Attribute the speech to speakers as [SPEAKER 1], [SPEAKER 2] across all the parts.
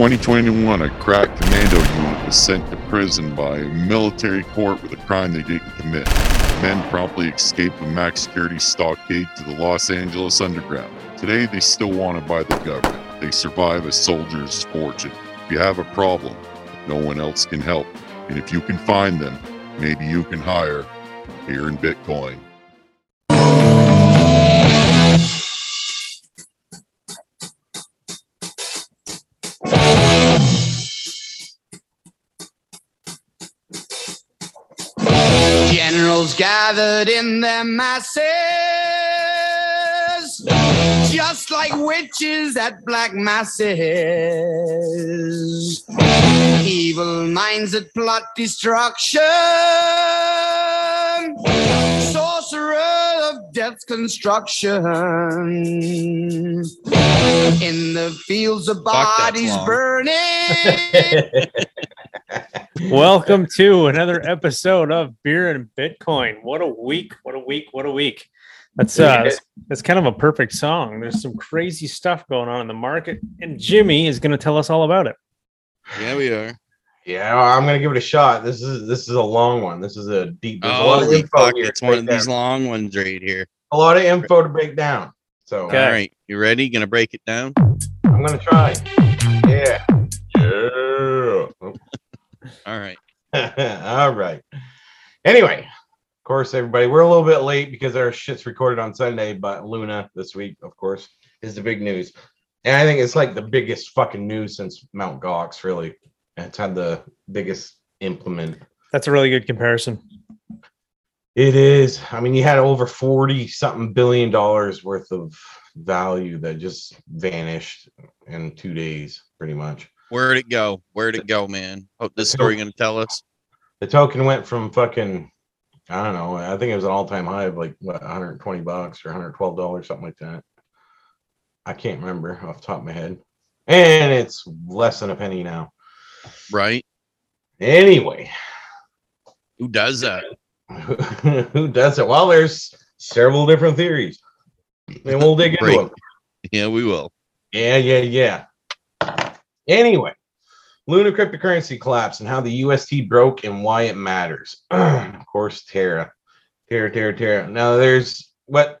[SPEAKER 1] 2021, a crack commando unit was sent to prison by a military court with a crime they didn't commit. Men promptly escaped a max security stockade to the Los Angeles underground. Today, they still wanted by the government. They survive a soldier's fortune. If you have a problem, no one else can help. And if you can find them, maybe you can hire here in Bitcoin.
[SPEAKER 2] Gathered in their masses, just like witches at black masses. Evil minds that plot destruction, sorcerer of death's construction. In the fields of bodies burning.
[SPEAKER 3] Welcome to another episode of Beer and Bitcoin. What a week! What a week! What a week! That's uh, that's, that's kind of a perfect song. There's some crazy stuff going on in the market, and Jimmy is going to tell us all about it.
[SPEAKER 4] Yeah, we are.
[SPEAKER 5] Yeah, I'm gonna give it a shot. This is this is a long one. This is a deep. There's a oh, lot of info
[SPEAKER 4] fuck! It's
[SPEAKER 5] to
[SPEAKER 4] one
[SPEAKER 5] break
[SPEAKER 4] of these
[SPEAKER 5] down.
[SPEAKER 4] long ones right here.
[SPEAKER 5] A lot of info to break down. So
[SPEAKER 3] Okay.
[SPEAKER 4] All right, you ready? Gonna break it down?
[SPEAKER 5] I'm gonna try. Yeah. Yeah.
[SPEAKER 4] All right.
[SPEAKER 5] All right. Anyway, of course, everybody, we're a little bit late because our shit's recorded on Sunday, but Luna this week, of course, is the big news. And I think it's like the biggest fucking news since Mount Gox, really. It's had the biggest implement.
[SPEAKER 3] That's a really good comparison.
[SPEAKER 5] It is. I mean, you had over 40 something billion dollars worth of value that just vanished in two days, pretty much.
[SPEAKER 4] Where'd it go? Where'd it go, man? Hope this story gonna tell us.
[SPEAKER 5] The token went from fucking, I don't know, I think it was an all time high of like what, 120 bucks or 112 dollars, something like that. I can't remember off the top of my head. And it's less than a penny now.
[SPEAKER 4] Right?
[SPEAKER 5] Anyway,
[SPEAKER 4] Who does that?
[SPEAKER 5] who does it? Well, there's several different theories. And we'll dig into them.
[SPEAKER 4] Yeah, we will.
[SPEAKER 5] Yeah, yeah, yeah. Anyway, Luna cryptocurrency collapse and how the UST broke and why it matters. of course, Terra, Terra, Terra, Terra. Now, there's what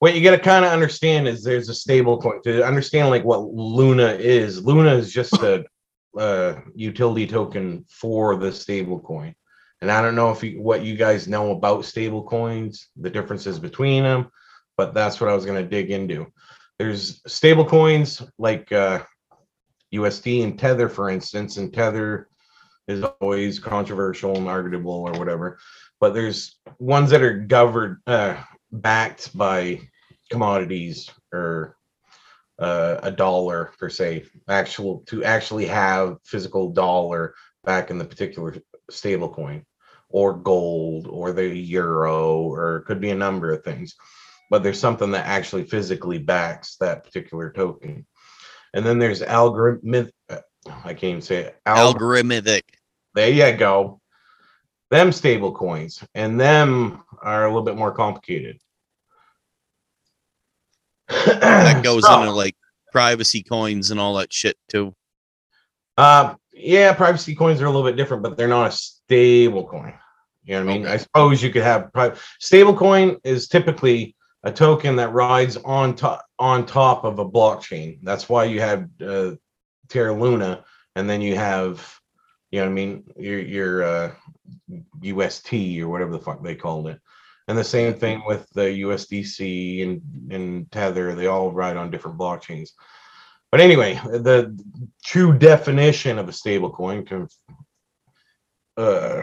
[SPEAKER 5] what you got to kind of understand is there's a stable coin to understand like what Luna is. Luna is just a uh, utility token for the stable coin. And I don't know if you, what you guys know about stable coins, the differences between them, but that's what I was going to dig into there's stable coins like uh, USD and Tether, for instance, and Tether is always controversial and arguable or whatever. But there's ones that are governed, uh, backed by commodities or uh, a dollar per se, actual to actually have physical dollar back in the particular stable coin, or gold, or the euro, or it could be a number of things but there's something that actually physically backs that particular token. And then there's algorithmic I can't even say it.
[SPEAKER 4] Algorithmic.
[SPEAKER 5] there you go. Them stable coins, and them are a little bit more complicated.
[SPEAKER 4] That goes
[SPEAKER 5] So,
[SPEAKER 4] into like privacy coins and all that shit too.
[SPEAKER 5] Uh, yeah, privacy coins are a little bit different, but they're not a stable coin. You know what I mean?
[SPEAKER 4] Okay.
[SPEAKER 5] I suppose you could have pri- stable coin is typically a token that rides on top on top of a blockchain. That's why you have uh, Terra Luna, and then you have, you know what I mean, your your uh, UST or whatever the fuck they called it. And the same thing with the USDC and, and Tether, they all ride on different blockchains. But anyway, the true definition of a stable coin can, uh,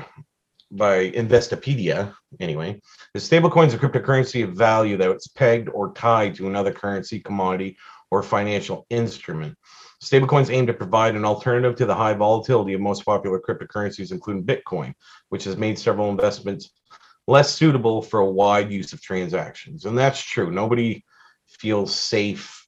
[SPEAKER 5] by Investopedia, anyway, the stable coin is a cryptocurrency of value that is pegged or tied to another currency, commodity, or financial instrument. Stablecoins aim to provide an alternative to the high volatility of most popular cryptocurrencies, including Bitcoin, which has made several investments less suitable for a wide use of transactions. And that's true. Nobody feels safe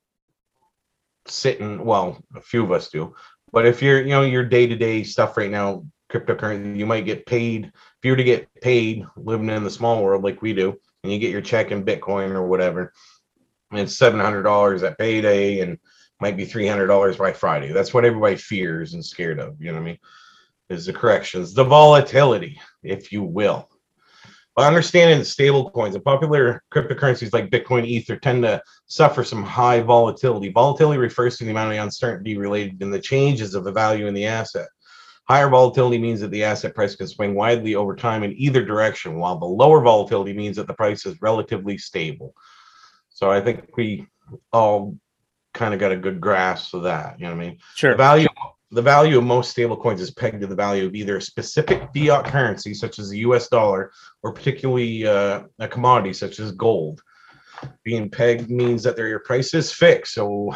[SPEAKER 5] sitting, well, a few of us do. But if you're, you know, your day-to-day stuff right now, cryptocurrency, you might get paid. If you were to get paid living in the small world like we do, and you get your check in Bitcoin or whatever, it's seven hundred dollars at payday, and might be three hundred dollars by Friday. That's what everybody fears and scared of. You know what I mean? Is the corrections, the volatility, if you will. Understanding that stable coins and popular cryptocurrencies like Bitcoin, Ether tend to suffer some high volatility. Volatility refers to the amount of uncertainty related in the changes of the value in the asset. Higher volatility means that the asset price can swing widely over time in either direction, while the lower volatility means that the price is relatively stable. So I think we all kind of got a good grasp of that. You know what I mean?
[SPEAKER 3] Sure.
[SPEAKER 5] The value the value of most stable coins is pegged to the value of either a specific fiat currency, such as the US dollar, or particularly uh, a commodity such as gold. Being pegged means that their price is fixed. So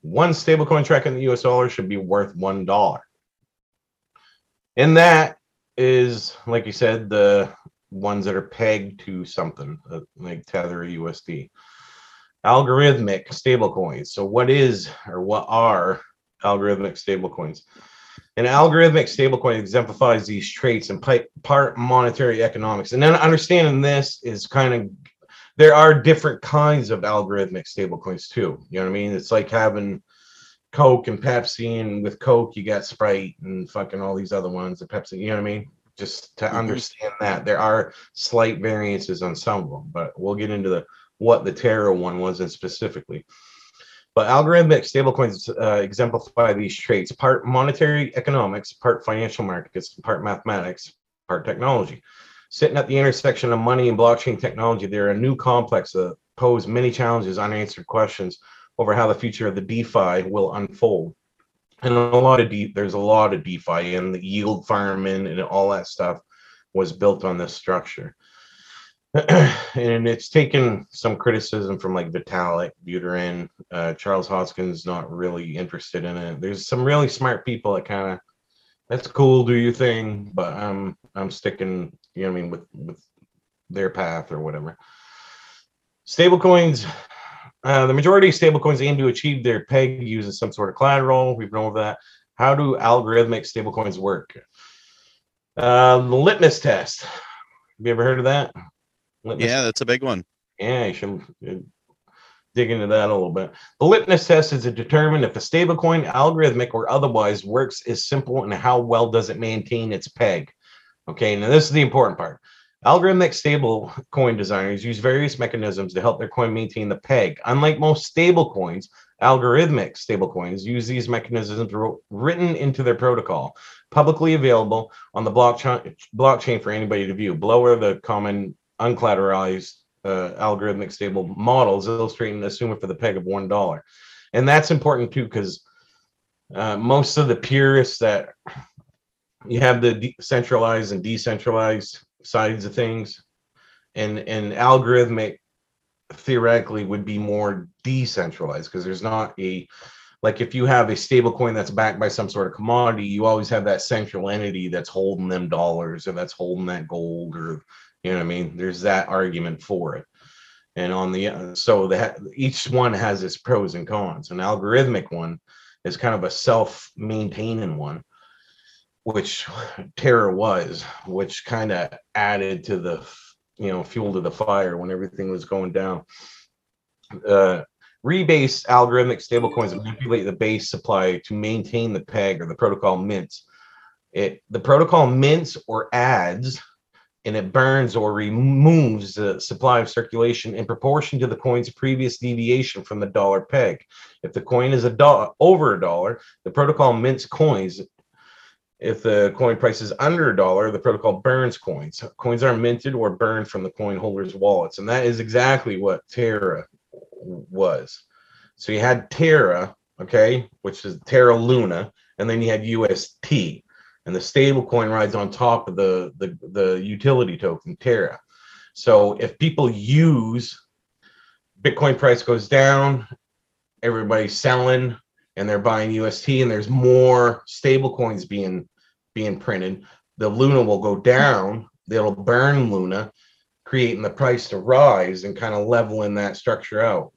[SPEAKER 5] one stable coin tracking the US dollar should be worth one dollar. And that is, like you said, the ones that are pegged to something uh, like Tether or USD. Algorithmic stablecoins. So, what is or what are algorithmic stablecoins? An algorithmic stablecoin exemplifies these traits in pi- part monetary economics. And then understanding this is kind of there are different kinds of algorithmic stablecoins too. You know what I mean? It's like having Coke and Pepsi, and with Coke you got Sprite and fucking all these other ones. The Pepsi, you know what I mean? Just to
[SPEAKER 4] Mhm.
[SPEAKER 5] understand that there are slight variances on some of them, but we'll get into the what the Terra one was in specifically. But algorithmic stablecoins uh, exemplify these traits: part monetary economics, part financial markets, part mathematics, part technology. Sitting at the intersection of money and blockchain technology, they're a new complex that pose many challenges, unanswered questions over how the future of the DeFi will unfold. And a lot of de- there's a lot of DeFi and the yield farming and all that stuff was built on this structure. and it's taken some criticism from like Vitalik, Buterin, uh, Charles Hoskins not really interested in it. There's some really smart people that kind of that's cool, do your thing, but I'm I'm sticking, you know what I mean, with with their path or whatever. Stablecoins, uh, the majority of stablecoins aim to achieve their peg using some sort of collateral. We've known that. How do algorithmic stablecoins work? Uh, the litmus test. Have you ever heard of that? Litmus
[SPEAKER 4] Yeah, that's a big one.
[SPEAKER 5] yeah, you should uh, dig into that a little bit. The litmus test is to determine if a stablecoin, algorithmic or otherwise, works is simple and how well does it maintain its peg. Okay, now this is the important part. Algorithmic stable coin designers use various mechanisms to help their coin maintain the peg. Unlike most stable coins, algorithmic stablecoins use these mechanisms written into their protocol, publicly available on the blockchain blockchain for anybody to view. Below are the common uncollateralized uh, algorithmic stable models illustrating the assumer for the peg of one dollar, and that's important too because uh, most of the purists that you have the centralized and decentralized sides of things, and and algorithmic theoretically would be more decentralized because there's not a like if you have a stable coin that's backed by some sort of commodity you always have that central entity that's holding them dollars or that's holding that gold or you know what i mean? There's that argument for it. And on the uh, so that each one has its pros and cons. An algorithmic one is kind of a self-maintaining one which terror was which kind of added to the you know fuel to the fire when everything was going down. Uh rebase algorithmic stablecoins manipulate the base supply to maintain the peg or the protocol mints. It the protocol mints or adds and it burns or removes the supply of circulation in proportion to the coin's previous deviation from the dollar peg. If the coin is a dollar over a dollar, the protocol mints coins. If the coin price is under a dollar, the protocol burns coins. Coins are minted or burned from the coin holders' wallets, and that is exactly what Terra was. So you had Terra, okay, which is Terra Luna, and then you had UST and the stable coin rides on top of the, the the utility token terra so if people use bitcoin price goes down everybody's selling and they're buying ust and there's more stable coins being being printed the luna will go down they'll burn luna creating the price to rise and kind of leveling that structure out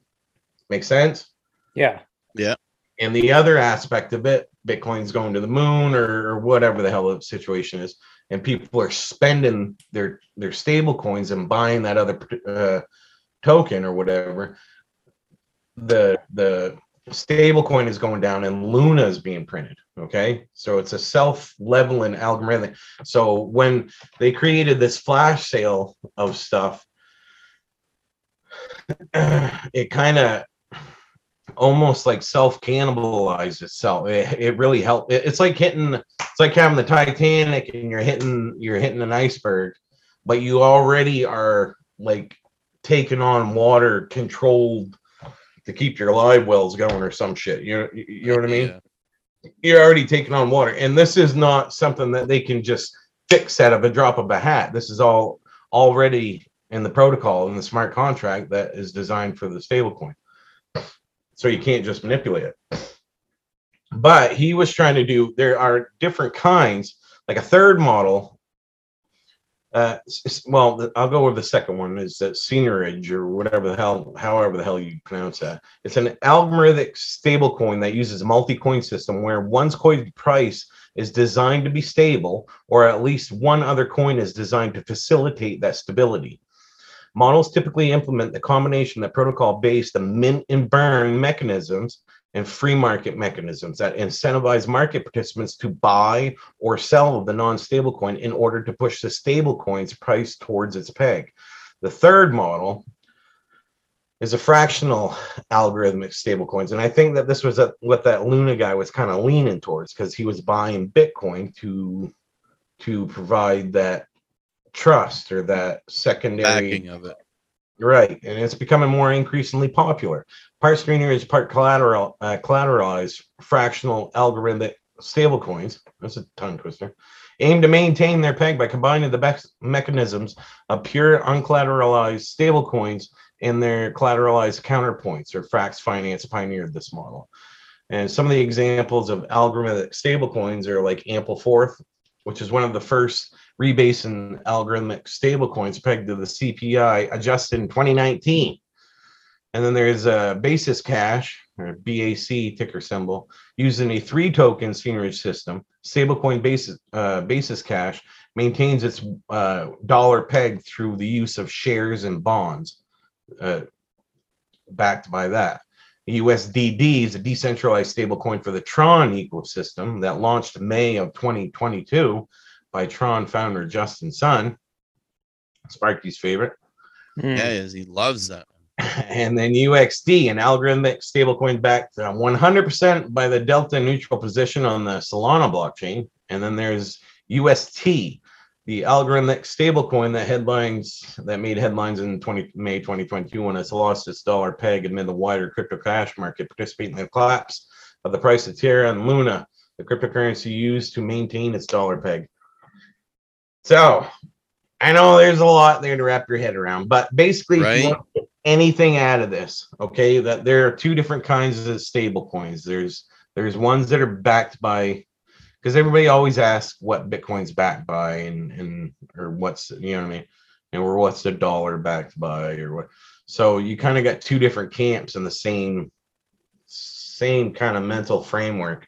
[SPEAKER 5] make sense
[SPEAKER 3] Yeah. Yeah.
[SPEAKER 5] and the other aspect of it, Bitcoin's going to the moon or, or whatever the hell the situation is, and people are spending their their stable coins and buying that other uh, token or whatever. The the stable coin is going down and Luna is being printed. Okay. So it's a self leveling algorithm. So when they created this flash sale of stuff, it kind of almost like self cannibalize itself. It, it really helped. It, it's like hitting, it's like having the Titanic and you're hitting, you're hitting an iceberg, but you already are like taking on water controlled to keep your live wells going or some shit. You know, you know what I mean?
[SPEAKER 4] Yeah.
[SPEAKER 5] You're already taking on water, and this is not something that they can just fix out of a drop of a hat. This is all already in the protocol in the smart contract that is designed for the stablecoin. So you can't just manipulate it. But he was trying to do. There are different kinds, like a third model uh, well, I'll go with the second one is that seigniorage or whatever the hell, however the hell you pronounce that. It's an algorithmic stablecoin that uses a multi-coin system where one's coin price is designed to be stable, or at least one other coin is designed to facilitate that stability. Models typically implement the combination of protocol-based mint and burn mechanisms and free market mechanisms that incentivize market participants to buy or sell the non-stable coin in order to push the stable coin's price towards its peg. The third model is a fractional algorithmic stable coins. And I think that this was a, what that Luna guy was kind of leaning towards because he was buying Bitcoin to to provide that trust or that secondary
[SPEAKER 4] Backing of it.
[SPEAKER 5] Right, and it's becoming more increasingly popular. Part screener is part collateral, uh, collateralized fractional algorithmic stablecoins. That's a tongue twister. Aim to maintain their peg by combining the best mechanisms of pure uncollateralized stablecoins and their collateralized counterpoints. Or Frax Finance pioneered this model. And some of the examples of algorithmic stablecoins are like Ample Ampleforth, which is one of the first rebasing algorithmic stablecoins pegged to the CPI adjusted in 2019. And then there's a basis cash or BAC ticker symbol using a three token seigniorage system. Stablecoin basis, uh, basis cash maintains its uh, dollar peg through the use of shares and bonds uh, backed by that. USDD is a decentralized stablecoin for the Tron ecosystem that launched May of 2022 by Tron founder Justin Sun, Sparky's favorite.
[SPEAKER 3] Hmm.
[SPEAKER 4] Yeah, he is. he loves that.
[SPEAKER 5] And then UXD, an algorithmic stablecoin backed uh, 100% by the Delta neutral position on the Solana blockchain. And then there's UST, the algorithmic stablecoin that headlines that made headlines in 20 May 2022 when it's lost its dollar peg amid the wider crypto cash market, participating in the collapse of the price of Terra and Luna, the cryptocurrency used to maintain its dollar peg. So I know there's a lot there to wrap your head around, but basically, if you
[SPEAKER 4] Right.
[SPEAKER 5] want to get anything out of this, okay, that there are two different kinds of stable coins. There's there's ones that are backed by because everybody always asks what Bitcoin's backed by and and or what's you know what I mean, and or what's the dollar backed by or what. So you kind of got two different camps in the same same kind of mental framework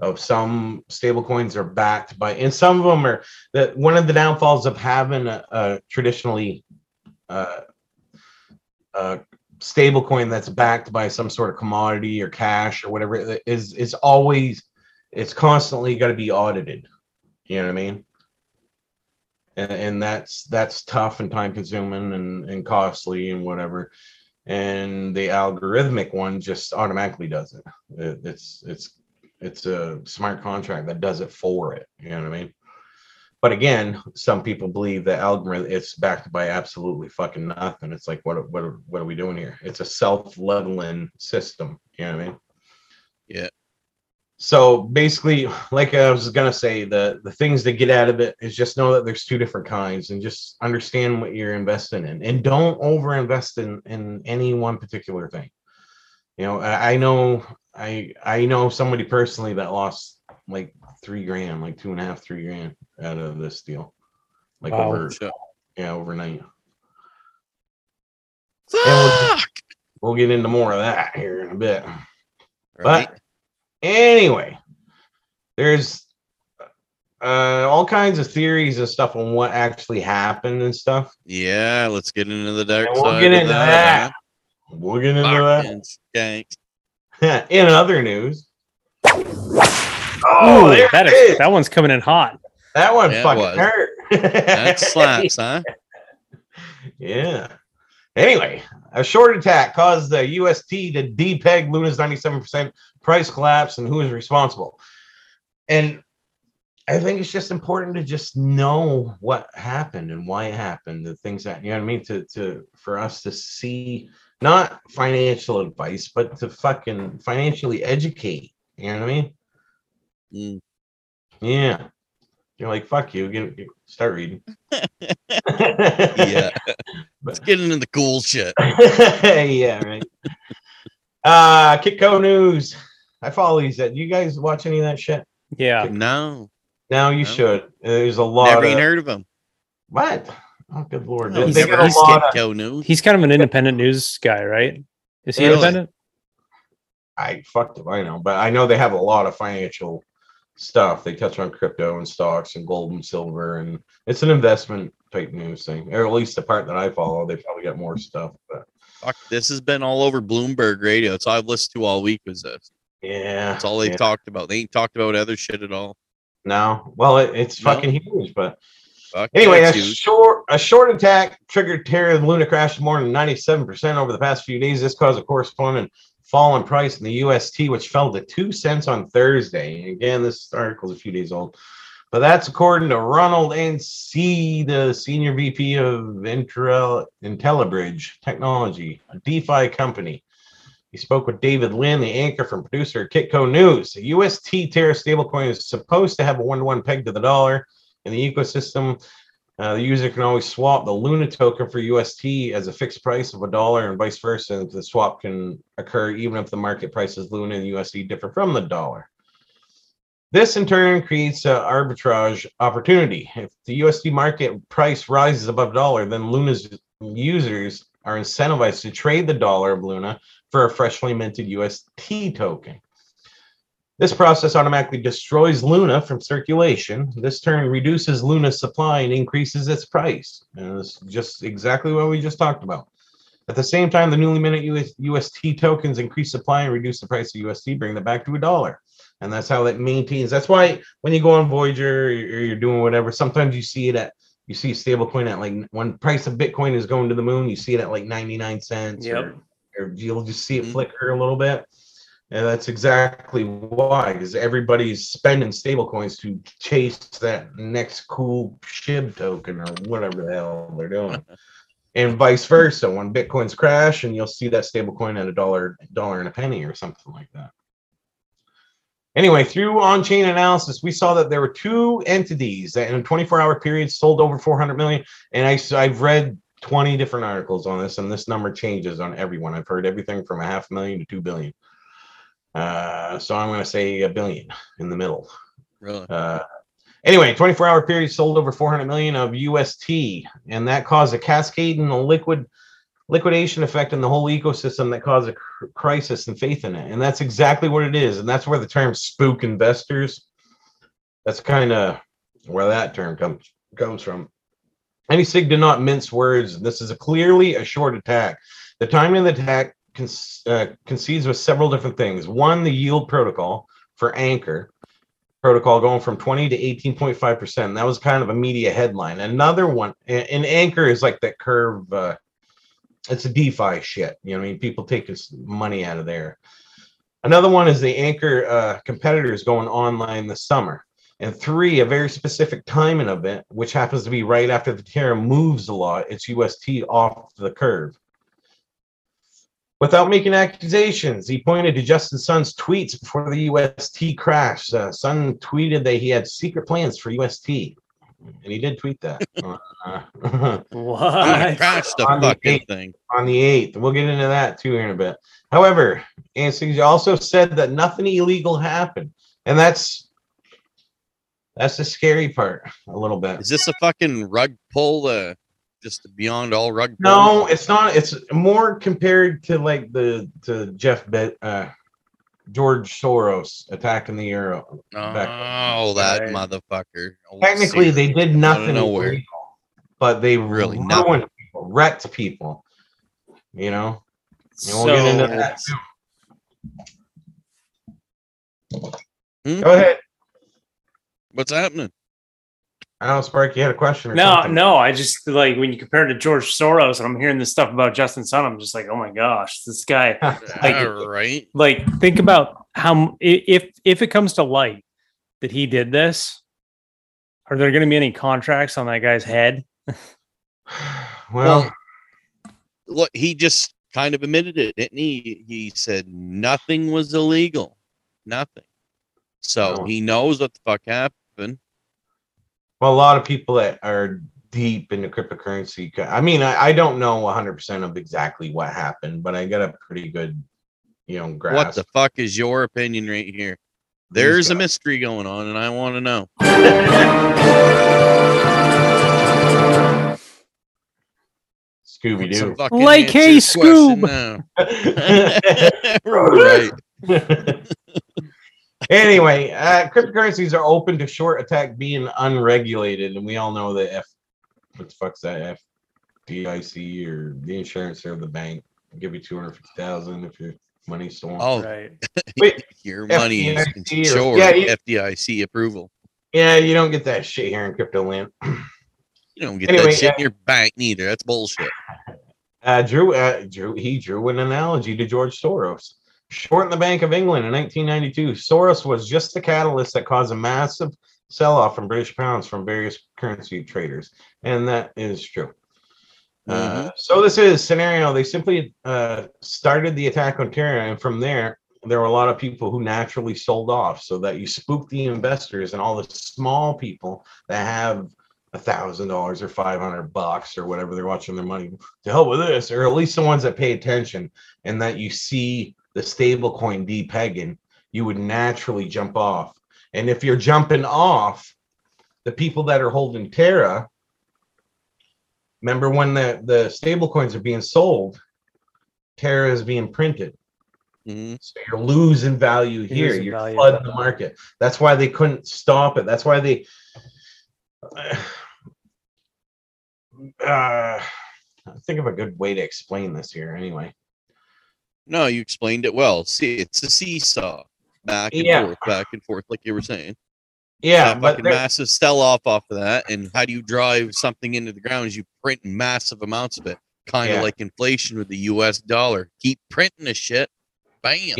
[SPEAKER 5] of some stable coins are backed by and some of them are that one of the downfalls of having a, a traditionally uh, a stable coin that's backed by some sort of commodity or cash or whatever is is always it's constantly got to be audited. You know what i mean? And, and that's that's tough and time consuming and, and costly and whatever. And the algorithmic one just automatically does it it's it's it's a smart contract that does it for it you know what i mean but again, some people believe that algorithm it's backed by absolutely fucking nothing. It's like, what what what are we doing here? It's a self-leveling system. You know what I mean?
[SPEAKER 4] Yeah.
[SPEAKER 5] So basically, like I was gonna say, the the things to get out of it is just know that there's two different kinds and just understand what you're investing in, and don't over-invest in in any one particular thing. You know, I, I know I I know somebody personally that lost like three grand, like two and a half, three grand out of this deal. Like
[SPEAKER 3] Wow.
[SPEAKER 5] over
[SPEAKER 4] Sure.
[SPEAKER 5] yeah, overnight. we'll-
[SPEAKER 4] Fuck!
[SPEAKER 5] We'll get into more of that here in a bit.
[SPEAKER 4] Right?
[SPEAKER 5] But anyway, there's uh all kinds of theories and stuff on what actually happened and stuff.
[SPEAKER 4] yeah, let's get into the dark
[SPEAKER 5] And we'll
[SPEAKER 4] side.
[SPEAKER 5] get into that. We'll get into that.
[SPEAKER 4] Fucking skanks.
[SPEAKER 5] in other news. Oh, there
[SPEAKER 3] that is,
[SPEAKER 5] is.
[SPEAKER 3] that one's coming in hot.
[SPEAKER 5] That one
[SPEAKER 4] Yeah,
[SPEAKER 5] fucking hurt.
[SPEAKER 4] That slaps, huh?
[SPEAKER 5] Yeah. Anyway, a short attack caused the UST to depeg Luna's 97% price collapse, and who is responsible? And I think it's just important to just know what happened and why it happened, the things that you know what I mean, to to for us to see not financial advice, but to fucking financially educate. You know what I mean?
[SPEAKER 4] Mm.
[SPEAKER 5] Yeah. You're like, fuck you, get, get- start reading.
[SPEAKER 4] Yeah. Let's get into the cool shit.
[SPEAKER 5] yeah, right. Uh Kitco News. I follow these. Do you guys watch any of that shit?
[SPEAKER 3] Yeah.
[SPEAKER 4] No,
[SPEAKER 5] No, you
[SPEAKER 4] No.
[SPEAKER 5] should. There's a lot
[SPEAKER 4] never
[SPEAKER 5] of
[SPEAKER 4] even heard of them.
[SPEAKER 5] what? Oh, good lord!
[SPEAKER 4] No,
[SPEAKER 5] They,
[SPEAKER 3] he's-
[SPEAKER 5] got a lot of,
[SPEAKER 4] Kitco news.
[SPEAKER 3] He's kind of an independent news guy, right? Is he
[SPEAKER 5] Really?
[SPEAKER 3] independent?
[SPEAKER 5] I fucked it. I know, but I know they have a lot of financial stuff. They touch on crypto and stocks and gold and silver, and it's an investment type news thing, or at least the part that I follow. They probably got more stuff, but
[SPEAKER 4] Fuck, this has been all over Bloomberg Radio. It's all I've listened to all week. Was this?
[SPEAKER 5] yeah,
[SPEAKER 4] That's all they've
[SPEAKER 5] yeah.
[SPEAKER 4] talked about. They ain't talked about other shit at all.
[SPEAKER 5] No, well, it, it's
[SPEAKER 4] No.
[SPEAKER 5] fucking huge, but
[SPEAKER 4] Fuck,
[SPEAKER 5] Anyway, a
[SPEAKER 4] huge.
[SPEAKER 5] short a short attack triggered Terra and Luna crashed more than 97% over the past few days. This caused a corresponding fall in price in the UST, which fell to two cents on Thursday. And again, this article is a few days old. But that's according to Ronald Anstey, the senior VP of Intel, IntelliBridge Technology, a DeFi company. He spoke with David Lin, the anchor from producer Kitco News. The UST Terra stablecoin is supposed to have a one-to-one peg to the dollar in the ecosystem. Uh, the user can always swap the Luna token for UST as a fixed price of a dollar and vice versa. The swap can occur even if the market price is Luna and USD differ from the dollar. This in turn creates an arbitrage opportunity. If the USD market price rises above dollar, then Luna's users are incentivized to trade the dollar of Luna for a freshly minted UST token. This process automatically destroys Luna from circulation. This turn reduces Luna's supply and increases its price. And it's just exactly what we just talked about. At the same time, the newly minted US, UST tokens increase supply and reduce the price of UST, bring it back to a dollar. And that's how it maintains. That's why when you go on Voyager or you're doing whatever, sometimes you see it at you see stablecoin at like when price of Bitcoin is going to the moon, you see it at like 99 cents.
[SPEAKER 3] Yep.
[SPEAKER 5] Or, or you'll just see it
[SPEAKER 4] Mhm.
[SPEAKER 5] flicker a little bit. And that's exactly why, because everybody's spending stable coins to chase that next cool SHIB token or whatever the hell they're doing. and vice versa. When Bitcoins crash, and you'll see that stable coin at a dollar, dollar and a penny or something like that. Anyway, through on-chain analysis, we saw that there were two entities that in a 24-hour period sold over 400 million. And I, I've read 20 different articles on this, and this number changes on everyone. I've heard everything from a half million to two billion. Uh, so I'm going to say a billion in the middle.
[SPEAKER 4] Really?
[SPEAKER 5] Uh, anyway, 24 hour period sold over 400 million of UST, and that caused a cascade and a liquid liquidation effect in the whole ecosystem that caused a cr- crisis and faith in it. And that's exactly what it is. And that's where the term spook investors, that's kind of where that term comes comes from. Any sig did not mince words. This is a clearly a short attack. The timing of the attack uh, concedes with several different things. One, the yield protocol for Anchor protocol going from 20 to 18.5%. That was kind of a media headline. Another one, and Anchor is like that curve. Uh, it's a DeFi shit. You know, I mean, people take this money out of there. Another one is the Anchor uh, competitors going online this summer. And three, a very specific timing event, which happens to be right after the Terra moves a lot, it's UST off the curve. Without making accusations, he pointed to Justin Sun's tweets before the UST crash. Uh, Sun tweeted that he had secret plans for UST, and he did tweet that uh,
[SPEAKER 3] What?
[SPEAKER 4] crash the
[SPEAKER 5] On the eighth.
[SPEAKER 4] thing.
[SPEAKER 5] on the 8th. We'll get into that too here in a bit. However, Anstey also said that nothing illegal happened, and that's that's the scary part a little bit.
[SPEAKER 4] Is this a fucking rug pull? Uh, just beyond all rug pull?
[SPEAKER 5] No, it's not. It's more compared to like the to Jeff Bet, uh, George Soros attacking the euro. back-
[SPEAKER 4] Oh, that
[SPEAKER 3] Right.
[SPEAKER 4] motherfucker. Oh,
[SPEAKER 5] Technically, they did nothing
[SPEAKER 4] nowhere.
[SPEAKER 5] illegal, but they
[SPEAKER 4] Really,
[SPEAKER 5] ruined
[SPEAKER 4] nothing.
[SPEAKER 5] people, wrecked people. You know, and we'll get into that too.
[SPEAKER 4] Hmm?
[SPEAKER 5] Go ahead.
[SPEAKER 4] What's happening?
[SPEAKER 5] I don't know, Spark. You had a question? Or
[SPEAKER 3] No,
[SPEAKER 5] something.
[SPEAKER 3] no. I just like when you compare it to George Soros, and I'm hearing this stuff about Justin Sun. I'm just like, oh my gosh, this guy. Like-
[SPEAKER 4] All right.
[SPEAKER 3] Like, think about how if if it comes to light that he did this, are there going to be any contracts on that guy's head?
[SPEAKER 5] well,
[SPEAKER 4] Look, he just kind of admitted it, didn't he? He said nothing was illegal, nothing. So
[SPEAKER 5] Oh.
[SPEAKER 4] he knows what the fuck happened.
[SPEAKER 5] Well, a lot of people that are deep into cryptocurrency. I mean, I, I don't know 100% of exactly what happened, but I got a pretty good, you know, grasp.
[SPEAKER 4] What the fuck is your opinion right here? There's a mystery going on, and I want to know.
[SPEAKER 5] Scooby Doo.
[SPEAKER 3] Like,
[SPEAKER 4] answer
[SPEAKER 3] hey,
[SPEAKER 4] question
[SPEAKER 3] Scoob.
[SPEAKER 4] right.
[SPEAKER 5] anyway, uh, cryptocurrencies are open to short attack being unregulated, and we all know that F. What the fuck's that? FDIC or the insurance or the bank will give you two hundred fifty thousand if your money's stolen.
[SPEAKER 4] Oh,
[SPEAKER 3] Right.
[SPEAKER 5] Wait,
[SPEAKER 4] your money is
[SPEAKER 5] FDIC or-
[SPEAKER 4] insured.
[SPEAKER 5] yeah, you-
[SPEAKER 4] FDIC approval.
[SPEAKER 5] yeah, you don't get that shit here in crypto land.
[SPEAKER 4] You don't get
[SPEAKER 5] Anyway,
[SPEAKER 4] that shit
[SPEAKER 5] yeah.
[SPEAKER 4] in your bank neither. That's bullshit.
[SPEAKER 5] Uh, Drew, uh, Drew, he drew an analogy to George Soros. Short in the Bank of England in 1992, Soros was just the catalyst that caused a massive sell-off in British pounds from various currency traders, and that is true. Uh, so this is scenario. They simply uh, started the attack on Terra, and from there, there were a lot of people who naturally sold off, so that you spook the investors and all the small people that have a thousand dollars or five hundred bucks or whatever they're watching their money to help with this, or at least the ones that pay attention and that you see the stable coin depegging, you would naturally jump off. And if you're jumping off, the people that are holding Terra, remember when the, the stable coins are being sold, Terra is being printed.
[SPEAKER 4] Mhm.
[SPEAKER 5] So you're losing value
[SPEAKER 3] You're
[SPEAKER 5] here.
[SPEAKER 3] losing
[SPEAKER 5] You're
[SPEAKER 3] value.
[SPEAKER 5] flooding the market. That's why they couldn't stop it. That's why they. Uh, think of a good way to explain this here. Anyway,
[SPEAKER 4] No, you explained it well. See, it's a seesaw, back and
[SPEAKER 5] Yeah.
[SPEAKER 4] forth, back and forth, like you were saying.
[SPEAKER 5] yeah,
[SPEAKER 4] That
[SPEAKER 5] but
[SPEAKER 4] fucking massive sell off off of that. And how do you drive something into the ground? Is you print massive amounts of it, kind of
[SPEAKER 5] Yeah.
[SPEAKER 4] like inflation with the U.S. dollar. Keep printing this shit. Bam.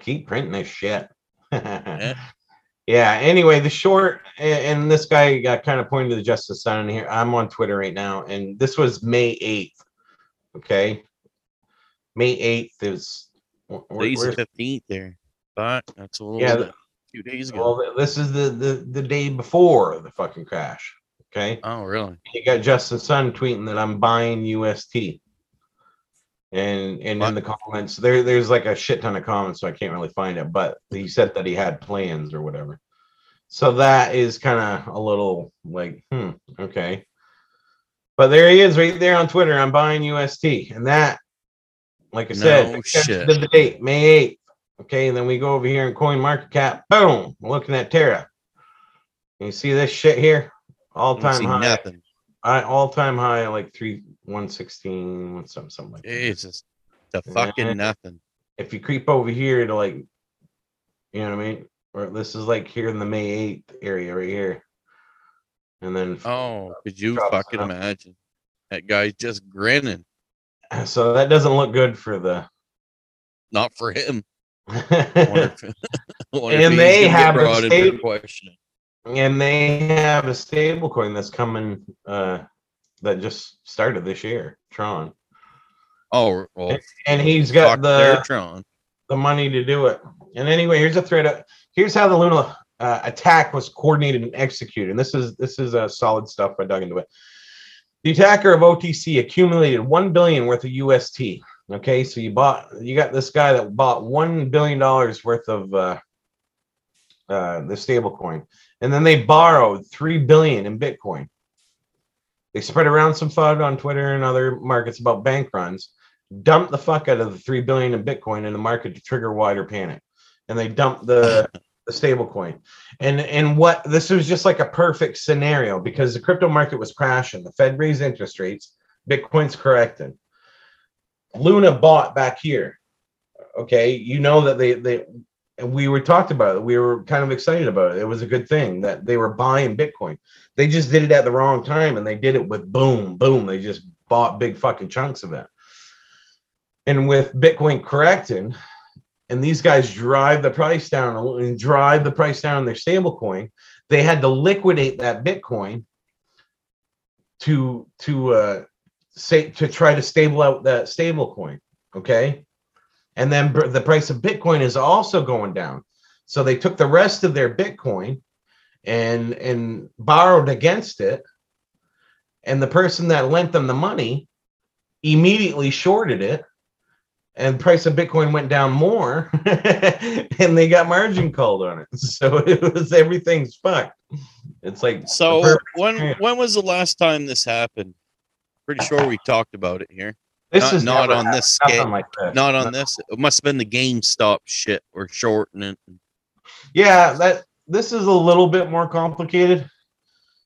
[SPEAKER 5] keep printing this shit.
[SPEAKER 4] Yeah.
[SPEAKER 5] yeah. Anyway, the short and this guy got kind of pointed to the Justice in here. I'm on Twitter right now, and this was May 8th. Okay, May 8th is. wh- wh-
[SPEAKER 4] Today's the
[SPEAKER 5] where's-
[SPEAKER 4] fifteenth there, but that's a little
[SPEAKER 5] Yeah,
[SPEAKER 4] two days ago.
[SPEAKER 5] Well, this is the, the the day before the fucking crash. Okay,
[SPEAKER 4] oh, really?
[SPEAKER 5] you got Justin Sun tweeting that I'm buying UST, and and in the comments there there's like a shit ton of comments, so I can't really find it. But he said that he had plans or whatever. So that is kind of a little like, hmm, okay. But there he is, right there on Twitter. I'm buying UST, and that, like I said,
[SPEAKER 4] No
[SPEAKER 5] attention
[SPEAKER 4] shit.
[SPEAKER 5] the date, May 8th. Okay, and then we go over here and coin market cap. Boom, looking at Terra. You see this shit here? All time high.
[SPEAKER 4] nothing.
[SPEAKER 5] I all time high like three one sixteen one something something like that.
[SPEAKER 4] Jesus, the
[SPEAKER 5] Yeah.
[SPEAKER 4] fucking nothing.
[SPEAKER 5] If you creep over here to like, you know what I mean? Or this is like here in the May eighth area right here, and then
[SPEAKER 4] Oh, could you fucking
[SPEAKER 5] up.
[SPEAKER 4] imagine? That guy's just grinning.
[SPEAKER 5] so that doesn't look good for the.
[SPEAKER 4] Not for him. If- I wonder if
[SPEAKER 5] And they have a
[SPEAKER 4] brought into
[SPEAKER 5] state-
[SPEAKER 4] question.
[SPEAKER 5] and they have a stable coin that's coming uh that just started this year, Tron,
[SPEAKER 4] Oh, well,
[SPEAKER 5] and he's got the
[SPEAKER 4] Tron.
[SPEAKER 5] the money to do it. And anyway, here's a thread. Of, here's how the Luna uh, attack was coordinated and executed. And this is this is uh, solid stuff. I dug into it. The attacker of OTC accumulated one billion worth of UST. Okay, so you bought you got this guy that bought one billion dollars worth of uh, uh, the stable coin, and then they borrowed three billion in Bitcoin. They spread around some FUD on Twitter and other markets about bank runs dumped the fuck out of the three billion in Bitcoin in the market to trigger wider panic, and they dumped the the stable coin. And and what this was just like a perfect scenario because the crypto market was crashing. The Fed raised interest rates, Bitcoin's corrected. Luna bought back here. Okay, you know that they they we were talked about it. We were kind of excited about it. It was a good thing that they were buying Bitcoin. They just did it at the wrong time and they did it with boom, boom. They just bought big fucking chunks of it. And with Bitcoin correcting, and these guys drive the price down and drive the price down their stable coin, they had to liquidate that Bitcoin to to uh say to try to stable out that stable coin. Okay. And then the price of Bitcoin is also going down. So they took the rest of their Bitcoin and and borrowed against it. And the person that lent them the money immediately shorted it. And price of Bitcoin went down more, and they got margin called on it. So it was everything's fucked. It's like
[SPEAKER 4] So when
[SPEAKER 5] yeah.
[SPEAKER 4] when was the last time this happened? Pretty sure we talked about it here.
[SPEAKER 5] this
[SPEAKER 4] not-
[SPEAKER 5] is
[SPEAKER 4] not on this scale.
[SPEAKER 5] like.
[SPEAKER 4] Not on this. It must have been the GameStop shit or shorting it,
[SPEAKER 5] Yeah, that this is a little bit more complicated,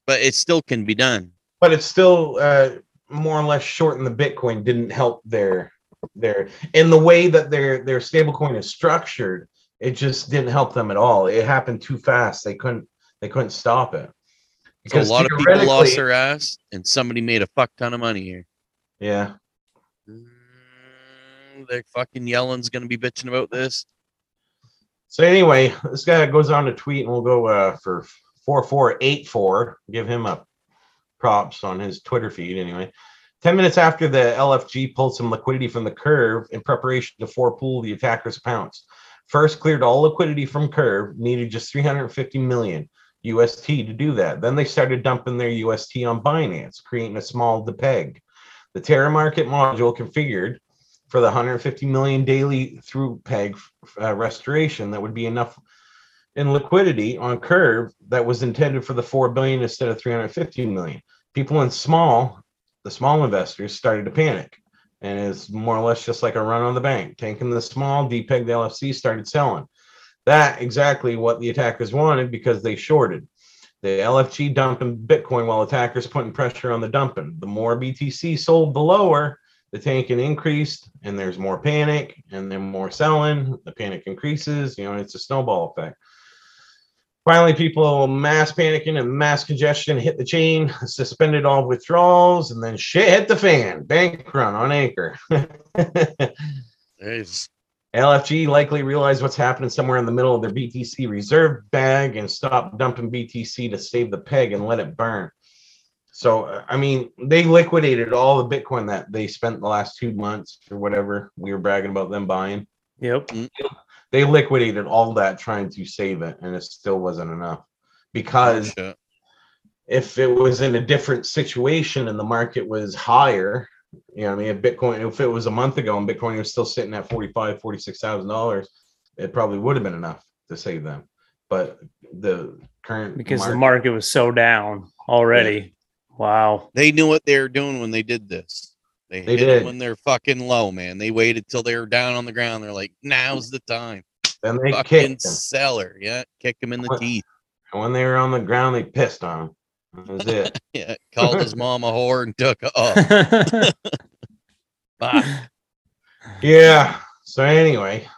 [SPEAKER 4] but it still can be done.
[SPEAKER 5] but it's still uh, more or less shorten the Bitcoin didn't help their their in the way that their their stablecoin is structured. It just didn't help them at all. It happened too fast. They couldn't they couldn't stop it.
[SPEAKER 4] So a lot of people lost their ass, and somebody made a fuck ton of money here.
[SPEAKER 5] Yeah,
[SPEAKER 4] Mm, They're fucking Yellen's gonna be bitching about this.
[SPEAKER 5] So anyway, this guy goes on to tweet, and we'll go uh, for four four eight four. Give him a props on his Twitter feed. Anyway, ten minutes after the LFG pulled some liquidity from the curve in preparation to 4pool the attackers' pounced. First cleared all liquidity from curve, needed just 350 million UST to do that. Then they started dumping their UST on Binance, creating a small depeg. The Terra Market module configured for the 150 million daily through peg uh, restoration that would be enough in liquidity on curve that was intended for the 4 billion instead of 350 million people in small the small investors started to panic. And it's more or less just like a run on the bank tanking the small dpeg the lfg started selling. That exactly what the attackers wanted because they shorted. The lfg dumping bitcoin while attackers putting pressure on the dumping. The more btc sold the lower. The tanking increased and there's more panic and then more selling. The panic increases you know it's a snowball effect finally people mass panicking and mass congestion hit the chain suspended all withdrawals and then shit hit the fan bank run on anchor
[SPEAKER 4] There's
[SPEAKER 5] LFG likely realized what's happening somewhere in the middle of their BTC reserve bag and stopped dumping BTC to save the peg and let it burn. So, uh, I mean, they liquidated all the Bitcoin that they spent the last two months or whatever we were bragging about them buying.
[SPEAKER 3] Yep.
[SPEAKER 5] They liquidated all that trying to save it, and it still wasn't enough because
[SPEAKER 4] shit.
[SPEAKER 5] if it was in a different situation and the market was higher, you know, what I mean, if Bitcoin, if it was a month ago and Bitcoin was still sitting at 45, 46,000 dollars, it probably would have been enough to save them. But the current
[SPEAKER 3] Because the
[SPEAKER 5] market-
[SPEAKER 3] market was so down already. Wow.
[SPEAKER 4] They knew what they were doing when they did this. They,
[SPEAKER 5] They
[SPEAKER 4] hit 'em
[SPEAKER 5] did.
[SPEAKER 4] when they're fucking low, man. They waited till they were down on the ground. They're like, now's the time.
[SPEAKER 5] then they
[SPEAKER 4] fucking
[SPEAKER 5] kicked them.
[SPEAKER 4] seller. Yeah. Kick him in the
[SPEAKER 5] What?
[SPEAKER 4] teeth.
[SPEAKER 5] And when they were on the ground, they pissed on him. That was it.
[SPEAKER 4] Yeah. Called his mom a whore and took off. Fuck.
[SPEAKER 5] yeah. So anyway,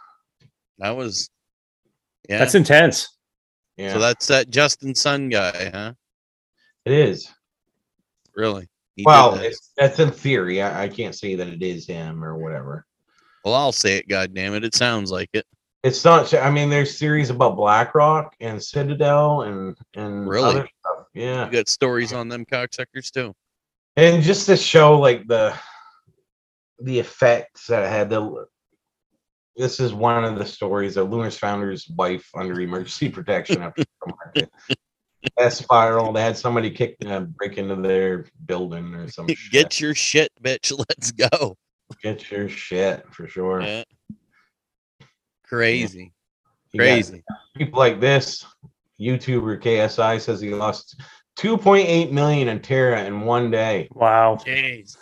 [SPEAKER 4] That was yeah.
[SPEAKER 3] That's intense.
[SPEAKER 5] yeah,
[SPEAKER 4] So that's that Justin Sun guy, huh?
[SPEAKER 5] it is.
[SPEAKER 4] Really? He
[SPEAKER 5] Well, that's in theory. I, I can't say that it is him or whatever.
[SPEAKER 4] well, I'll say it. God damn it! It sounds like it.
[SPEAKER 5] It's not. I mean, there's series about BlackRock and Citadel and and
[SPEAKER 4] Really?
[SPEAKER 5] other stuff. Yeah,
[SPEAKER 4] You got stories on them cocksuckers too.
[SPEAKER 5] and just to show like the the effects that it had. The this is one of the stories of Lunar's founder's wife under emergency protection after the market. That spiral. They had somebody kick, uh, break into their building or some. shit.
[SPEAKER 4] Get your shit, bitch. Let's go.
[SPEAKER 5] get your shit for sure.
[SPEAKER 4] Yeah. Crazy.
[SPEAKER 5] You got
[SPEAKER 4] Crazy.
[SPEAKER 5] people like this YouTuber KSI says he lost 2.8 million in Terra in one day.
[SPEAKER 3] Wow.
[SPEAKER 4] Jeez.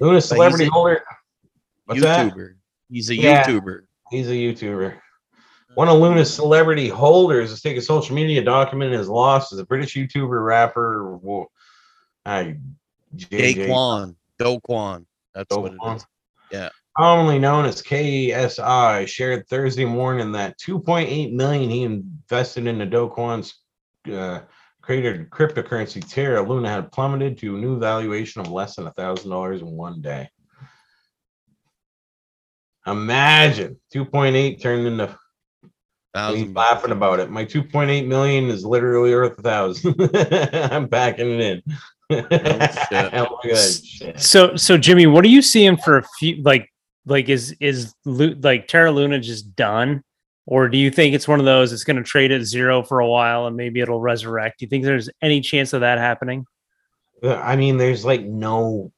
[SPEAKER 5] Luna celebrity
[SPEAKER 4] a
[SPEAKER 5] holder. What's that?
[SPEAKER 4] YouTuber. He's a
[SPEAKER 5] Yeah.
[SPEAKER 4] YouTuber.
[SPEAKER 5] He's a YouTuber. One of Luna's celebrity holders has taken social media documenting his loss as a British YouTuber rapper. Wo- I JJ
[SPEAKER 4] Daquan. Doquan. That's what it is. Yeah.
[SPEAKER 5] commonly known as KSI, shared Thursday morning that 2.8 million he invested in the Do Kwon's uh, created cryptocurrency Terra Luna had plummeted to a new valuation of less than a thousand dollars in one day. Imagine 2.8 turned into he's
[SPEAKER 4] Thousand
[SPEAKER 5] laughing about it. My 2.8 million is literally worth a thousand. I'm backing it in. Oh.
[SPEAKER 3] So so Jimmy, what are you seeing for a few like like is is Lu- like Terra Luna just done? Or do you think it's one of those it's going to trade at zero for a while and maybe it'll resurrect? Do you think there's any chance of that happening?
[SPEAKER 5] I mean, there's like no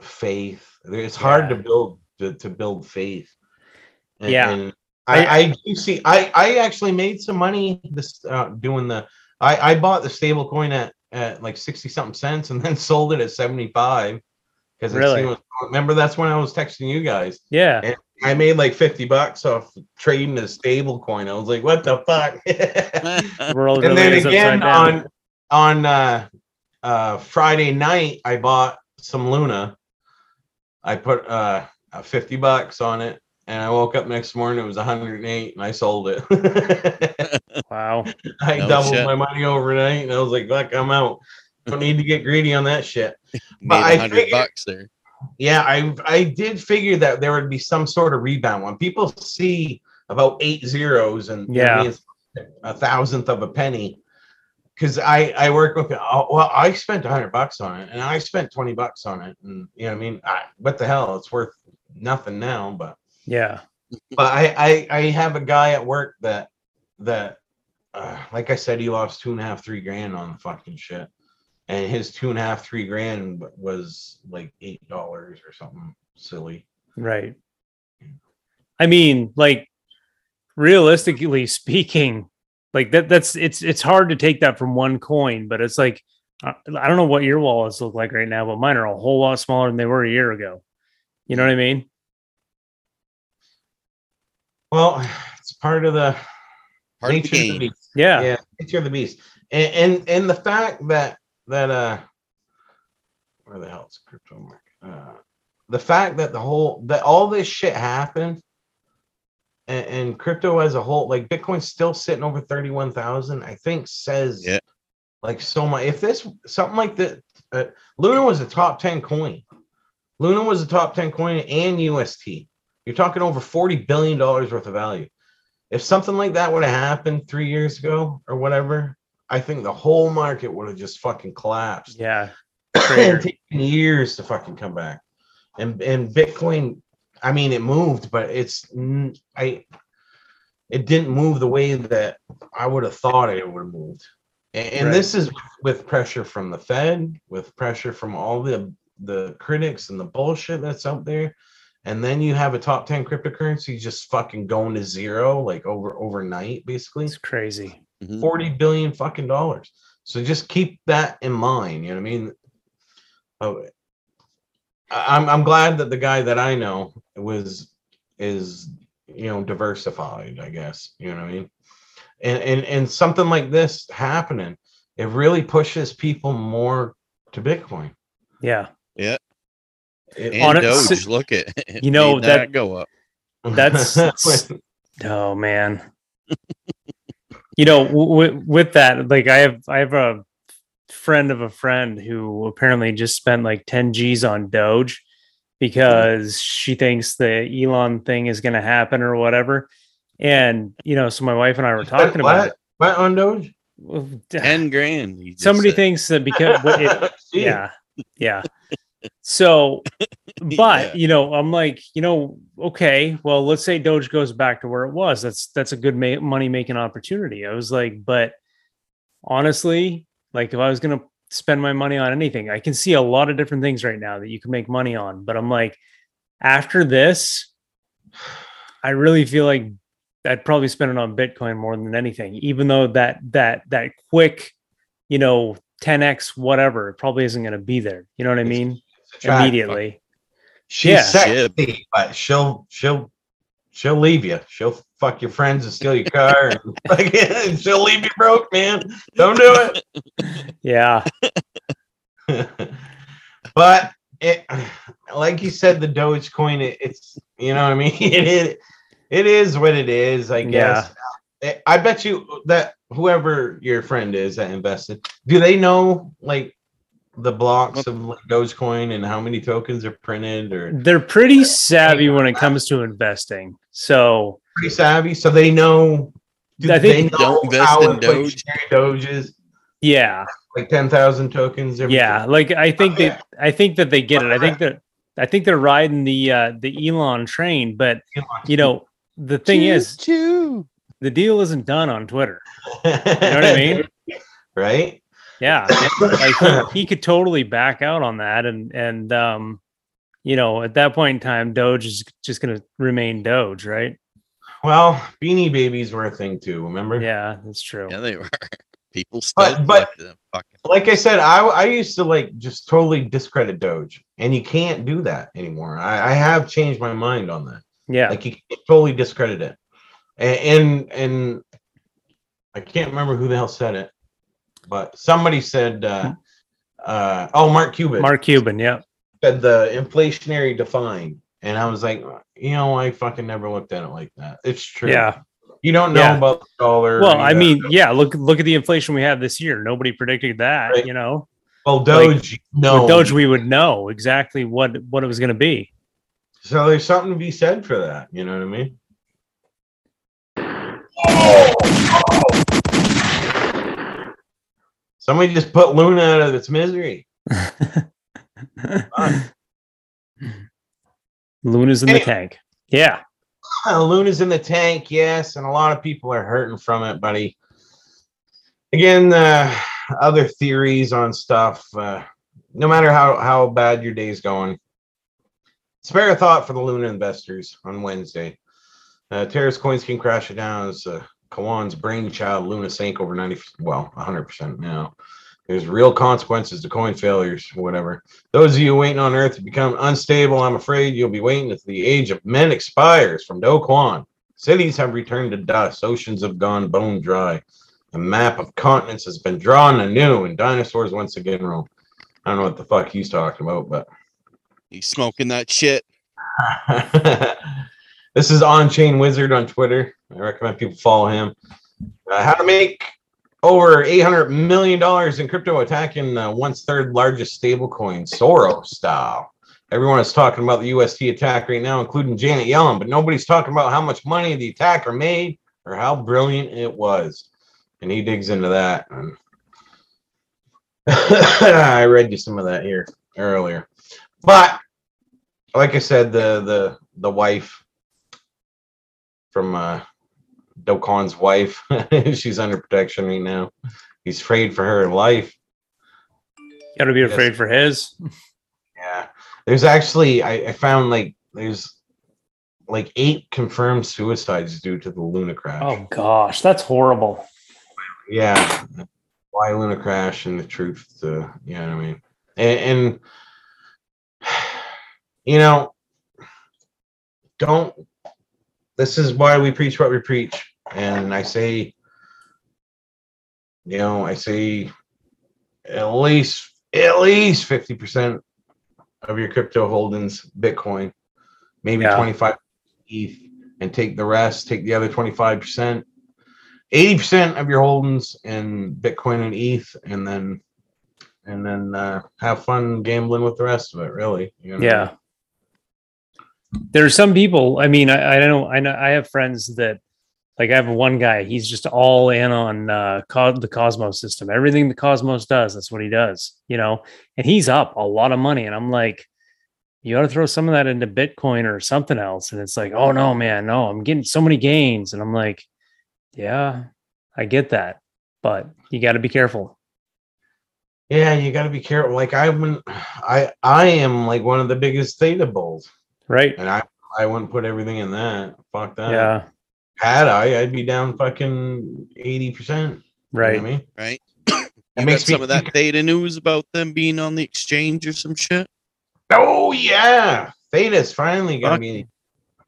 [SPEAKER 5] faith. It's hard to build to, to build faith. And-
[SPEAKER 3] Yeah.
[SPEAKER 5] and I, I do see. I I actually made some money this uh, doing the. I I bought the stable coin at at like sixty something cents and then sold it at seventy five. Because
[SPEAKER 3] Really?
[SPEAKER 5] remember that's when I was texting you guys.
[SPEAKER 3] Yeah.
[SPEAKER 5] I made like fifty bucks off trading a stable coin. I was like, what the fuck?
[SPEAKER 3] The world
[SPEAKER 5] and
[SPEAKER 3] really
[SPEAKER 5] then again on on uh uh friday night i bought some luna i put uh uh, 50 bucks on it and i woke up next morning it was 108 and i sold it
[SPEAKER 3] Wow.
[SPEAKER 5] i
[SPEAKER 4] No
[SPEAKER 5] doubled
[SPEAKER 4] shit.
[SPEAKER 5] my money overnight and i was like fuck i'm out don't need to get greedy on that shit
[SPEAKER 4] Made
[SPEAKER 5] I
[SPEAKER 4] a hundred
[SPEAKER 5] figured-
[SPEAKER 4] bucks there.
[SPEAKER 5] yeah i i did figure that there would be some sort of rebound when people see about eight zeros and you know what I
[SPEAKER 3] Yeah.
[SPEAKER 5] a thousandth of a penny because i i work with oh, well i spent 100 bucks on it and i spent 20 bucks on it and you know what i mean I, what the hell it's worth nothing now but
[SPEAKER 3] Yeah.
[SPEAKER 5] but i i, I have a guy at work that that uh, like i said he lost two and a half three grand on the fucking shit and his two and a half three grand was like eight dollars or something silly
[SPEAKER 3] Right. I mean, like realistically speaking, like that that's it's it's hard to take that from one coin, but it's like I I don't know what your wallets look like right now, but mine are a whole lot smaller than they were a year ago. You know what I mean?
[SPEAKER 5] Well it's part of the
[SPEAKER 4] Part of the
[SPEAKER 5] nature of the beast.
[SPEAKER 3] Yeah.
[SPEAKER 5] yeah nature of the beast and, and and the fact that that uh where the hell is crypto market uh the fact that the whole that all this shit happened and, and crypto as a whole like bitcoin's still sitting over 31000 i think says
[SPEAKER 4] Yeah.
[SPEAKER 5] like so much if this something like that uh, luna was a top 10 coin luna was a top 10 coin and ust you're talking over 40 billion dollars worth of value if something like that would have happened three years ago or whatever, I think the whole market would have just fucking collapsed.
[SPEAKER 3] Yeah.
[SPEAKER 5] and taken years to fucking come back. And and Bitcoin, I mean, it moved, but it's I It didn't move the way that I would have thought it would have moved. And, and
[SPEAKER 3] Right.
[SPEAKER 5] this is with pressure from the Fed, with pressure from all the the critics and the bullshit that's out there. And then you have a top 10 cryptocurrency just fucking going to zero like over overnight, basically.
[SPEAKER 3] It's crazy.
[SPEAKER 4] Mhm.
[SPEAKER 5] 40 billion fucking dollars. So just keep that in mind. You know what I mean? Oh, I- I'm I'm glad that the guy that I know was is you know diversified, I guess. You know what I mean? And and and something like this happening, it really pushes people more to Bitcoin.
[SPEAKER 3] Yeah yeah.
[SPEAKER 5] It-
[SPEAKER 4] And
[SPEAKER 3] On it-
[SPEAKER 4] Doge, look at
[SPEAKER 3] You know,
[SPEAKER 4] made
[SPEAKER 3] that-
[SPEAKER 4] go up.
[SPEAKER 3] that's- Oh man. you know, w- w- with that, like I have, I have a friend of a friend who apparently just spent like 10 G's on Doge because she thinks the Elon thing is going to happen or whatever. And you know, so my wife and I were talking about
[SPEAKER 5] what? What on Doge?
[SPEAKER 3] it.
[SPEAKER 4] Ten grand. he just
[SPEAKER 3] Somebody
[SPEAKER 4] said.
[SPEAKER 3] thinks that because it, yeah yeah so but
[SPEAKER 4] Yeah.
[SPEAKER 3] you know i'm like you know okay well let's say doge goes back to where it was. That's that's a good ma- money making opportunity. I was like but honestly like if i was going to spend my money on anything i can see a lot of different things right now that you can make money on but i'm like after this i really feel like i'd probably spend it on bitcoin more than anything even though that that that quick you know 10x whatever it probably isn't going to be there. You know what i mean immediately
[SPEAKER 5] She's
[SPEAKER 3] Yeah.
[SPEAKER 5] sexy, but she'll she'll she'll leave you. She'll fuck your friends and steal your car. and fucking- she'll leave you broke, man. Don't do it. yeah but it, like you said, the Dogecoin. It, it's you know what I mean. It is. It is what it is. I guess. I- I bet you that whoever your friend is that invested, do they know like the blocks of like, Dogecoin and how many tokens are printed or
[SPEAKER 3] They're pretty savvy when it comes to investing. So
[SPEAKER 5] pretty savvy? So they know. Do
[SPEAKER 3] I think-
[SPEAKER 5] they know
[SPEAKER 4] Don't invest
[SPEAKER 5] how
[SPEAKER 4] in Doge.
[SPEAKER 5] inflationary Doge is?
[SPEAKER 3] yeah,
[SPEAKER 5] Like ten thousand tokens. every-
[SPEAKER 3] yeah. Like I think
[SPEAKER 5] Okay.
[SPEAKER 3] that I think that they get it. I think that I think they're riding the uh the Elon train, but you know, the thing is
[SPEAKER 4] Choo.
[SPEAKER 3] the deal isn't done on Twitter.
[SPEAKER 5] you
[SPEAKER 3] know what I mean?
[SPEAKER 5] Right.
[SPEAKER 3] Yeah. like he, he could totally back out on that and and um you know at that point in time doge is just going to remain doge right
[SPEAKER 5] Well, Beanie Babies were a thing too. Remember?
[SPEAKER 3] yeah that's true
[SPEAKER 4] Yeah, they were. People still
[SPEAKER 5] But- but-
[SPEAKER 4] them. Fucking
[SPEAKER 5] like I said, I I used to like just totally discredit Doge, and you can't do that anymore. I, I have changed my mind on that.
[SPEAKER 3] yeah
[SPEAKER 5] Like you can totally discredit it, and, and and I can't remember who the hell said it, but somebody said, uh, uh, oh, Mark Cuban
[SPEAKER 3] mark cuban yeah
[SPEAKER 5] said the inflationary define, and I was like, you know, I fucking never looked at it like that. It's true.
[SPEAKER 3] yeah
[SPEAKER 5] you don't know
[SPEAKER 3] Yeah.
[SPEAKER 5] about the dollar.
[SPEAKER 3] well
[SPEAKER 5] you
[SPEAKER 3] i
[SPEAKER 5] know.
[SPEAKER 3] mean yeah look look at the inflation we have this year nobody predicted that
[SPEAKER 5] Right.
[SPEAKER 3] you know
[SPEAKER 5] well, Doge, no,
[SPEAKER 3] doge we would know exactly what what it was going to be
[SPEAKER 5] So there's something to be said for that. You know what I mean? Somebody just put Luna out of its misery.
[SPEAKER 3] luna's in the tank yeah
[SPEAKER 5] Uh, Luna's in the tank, yes, and a lot of people are hurting from it, buddy. Again, uh, other theories on stuff. Uh, no matter how how bad your day's going, spare a thought for the Luna investors on Wednesday. Uh, Terrace coins can crash it down as uh, Kawan's brainchild. Luna sank over ninety, well, hundred percent now. There's real consequences to coin failures, whatever. Those of you waiting on Earth to become unstable, I'm afraid you'll be waiting until the age of men expires from Do Kwon. Cities have returned to dust, oceans have gone bone dry. A map of continents has been drawn anew, and dinosaurs once again roam. I don't know what the fuck he's talking about, but
[SPEAKER 4] He's smoking that shit.
[SPEAKER 5] this is On Chain Wizard on Twitter. I recommend people follow him. Uh, how to make over $800 million in crypto attacking uh, once third largest stablecoin, Soros style. Everyone is talking about the UST attack right now, including Janet Yellen, but nobody's talking about how much money the attacker made or how brilliant it was. And he digs into that. I read you some of that here earlier. But like I said, the the the wife from uh Do Kwon's wife, she's under protection right now. He's afraid for her life.
[SPEAKER 3] got to be afraid for his
[SPEAKER 5] Yeah. There's actually I, I found like there's like eight confirmed suicides due to the Luna crash.
[SPEAKER 3] oh gosh that's horrible
[SPEAKER 5] Yeah. Why Luna crash and the truth to you know what I mean? And, and you know, don't this is why we preach what we preach. And I say, you know, I say at least at least 50% of your crypto holdings Bitcoin, maybe
[SPEAKER 3] Yeah.
[SPEAKER 5] 25 ETH, and take the rest, take the other 25%. 80% of your holdings in Bitcoin and ETH, and then and then uh, have fun gambling with the rest of it, really. you know?
[SPEAKER 3] Yeah. There are some people, I mean, I, I don't know, I know I have friends that like I have one guy, he's just all in on uh co- the Cosmos system. Everything the Cosmos does, that's what he does, you know. And he's up a lot of money and I'm like you ought to throw some of that into Bitcoin or something else. And it's like, oh no, man, no, I'm getting so many gains. And I'm like, yeah, I get that, but you got to be careful.
[SPEAKER 5] Yeah, you got to be careful. Like I wouldn't, I I am like one of the biggest theta bulls,
[SPEAKER 3] Right.
[SPEAKER 5] and I I wouldn't put everything in that. Fuck that.
[SPEAKER 3] yeah.
[SPEAKER 5] Had I, I'd be down fucking eighty percent.
[SPEAKER 3] Right.
[SPEAKER 5] I mean,
[SPEAKER 4] right? You got
[SPEAKER 5] makes me
[SPEAKER 4] some of that
[SPEAKER 5] think-
[SPEAKER 4] theta news about them being on the exchange or some shit.
[SPEAKER 5] oh yeah, Theta's finally gonna
[SPEAKER 4] Fuck.
[SPEAKER 5] be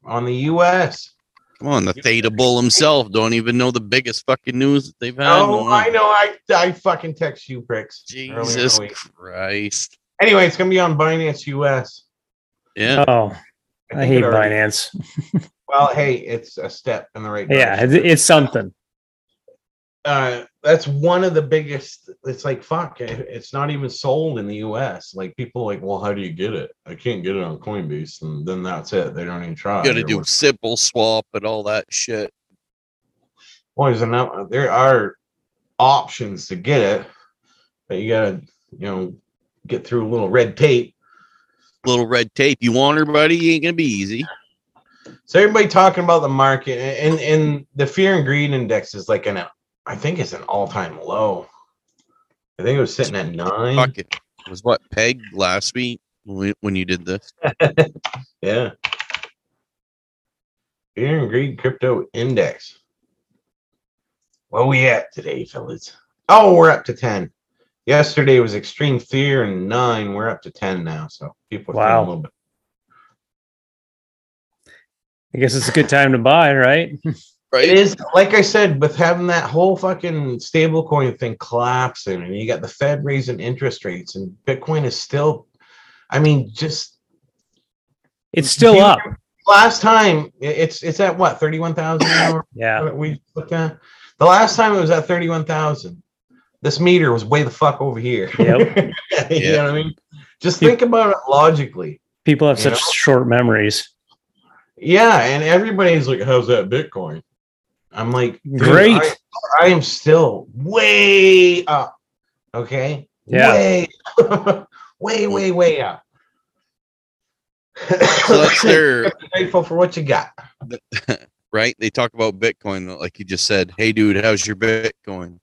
[SPEAKER 5] on the U.S.
[SPEAKER 4] Come on, the theta bull himself don't even know the biggest fucking news that they've had.
[SPEAKER 5] Oh, I know. I I fucking text you pricks. earlier in the
[SPEAKER 4] Jesus. Christ.
[SPEAKER 5] Anyway, it's gonna be on Binance US.
[SPEAKER 4] Yeah.
[SPEAKER 3] Oh, I
[SPEAKER 5] think
[SPEAKER 3] hate
[SPEAKER 5] it already-
[SPEAKER 3] Binance.
[SPEAKER 5] Well, hey, it's a step in the right
[SPEAKER 3] Yeah, it's, it's something.
[SPEAKER 5] uh, that's one of the biggest. It's like fuck. it- It's not even sold in the U.S. Like people are like, well, how do you get it? I can't get it on Coinbase, and then that's it. They don't even try.
[SPEAKER 4] You got to do
[SPEAKER 5] what-
[SPEAKER 4] simple swap and all that shit.
[SPEAKER 5] Well, there's enough. There are options to get it, but you gotta, you know, get through a little red tape.
[SPEAKER 4] Little red tape. You want her, buddy? Ain't gonna be easy.
[SPEAKER 5] So everybody talking about the market and and the fear and greed index is like an, I think it's an all time low. I think it was sitting at nine.
[SPEAKER 4] Fuck it. It was what peg last week when you did this?
[SPEAKER 5] Yeah. Fear and greed crypto index. What we at today, fellas? Oh, we're up to 10. Yesterday was extreme fear and nine. We're up to 10 now. So people are feeling
[SPEAKER 3] Wow.
[SPEAKER 5] a little bit.
[SPEAKER 3] I guess it's a good time to buy, right?
[SPEAKER 4] Right.
[SPEAKER 5] It is like I said, with having that whole fucking stablecoin thing collapsing, and you got the Fed raising interest rates, and Bitcoin is still, I mean, just
[SPEAKER 3] It's still up.
[SPEAKER 5] last time it's it's at what thirty one thousand.
[SPEAKER 3] Yeah.
[SPEAKER 5] we looked at. The last time it was at 31,000. This meter was way the fuck over here.
[SPEAKER 3] Yep.
[SPEAKER 5] you
[SPEAKER 4] Yeah.
[SPEAKER 5] know what I mean? Just think about it logically.
[SPEAKER 3] People have such
[SPEAKER 5] know?
[SPEAKER 3] short memories.
[SPEAKER 5] Yeah, and everybody's like, "How's that Bitcoin?" I'm like,
[SPEAKER 3] Great.
[SPEAKER 5] I, I am still way up. Okay.
[SPEAKER 3] Yeah.
[SPEAKER 5] Way, way, way, way up.
[SPEAKER 4] So that's their
[SPEAKER 5] grateful for what you got.
[SPEAKER 4] right. They talk about Bitcoin like you just said. Hey, dude, how's your Bitcoin?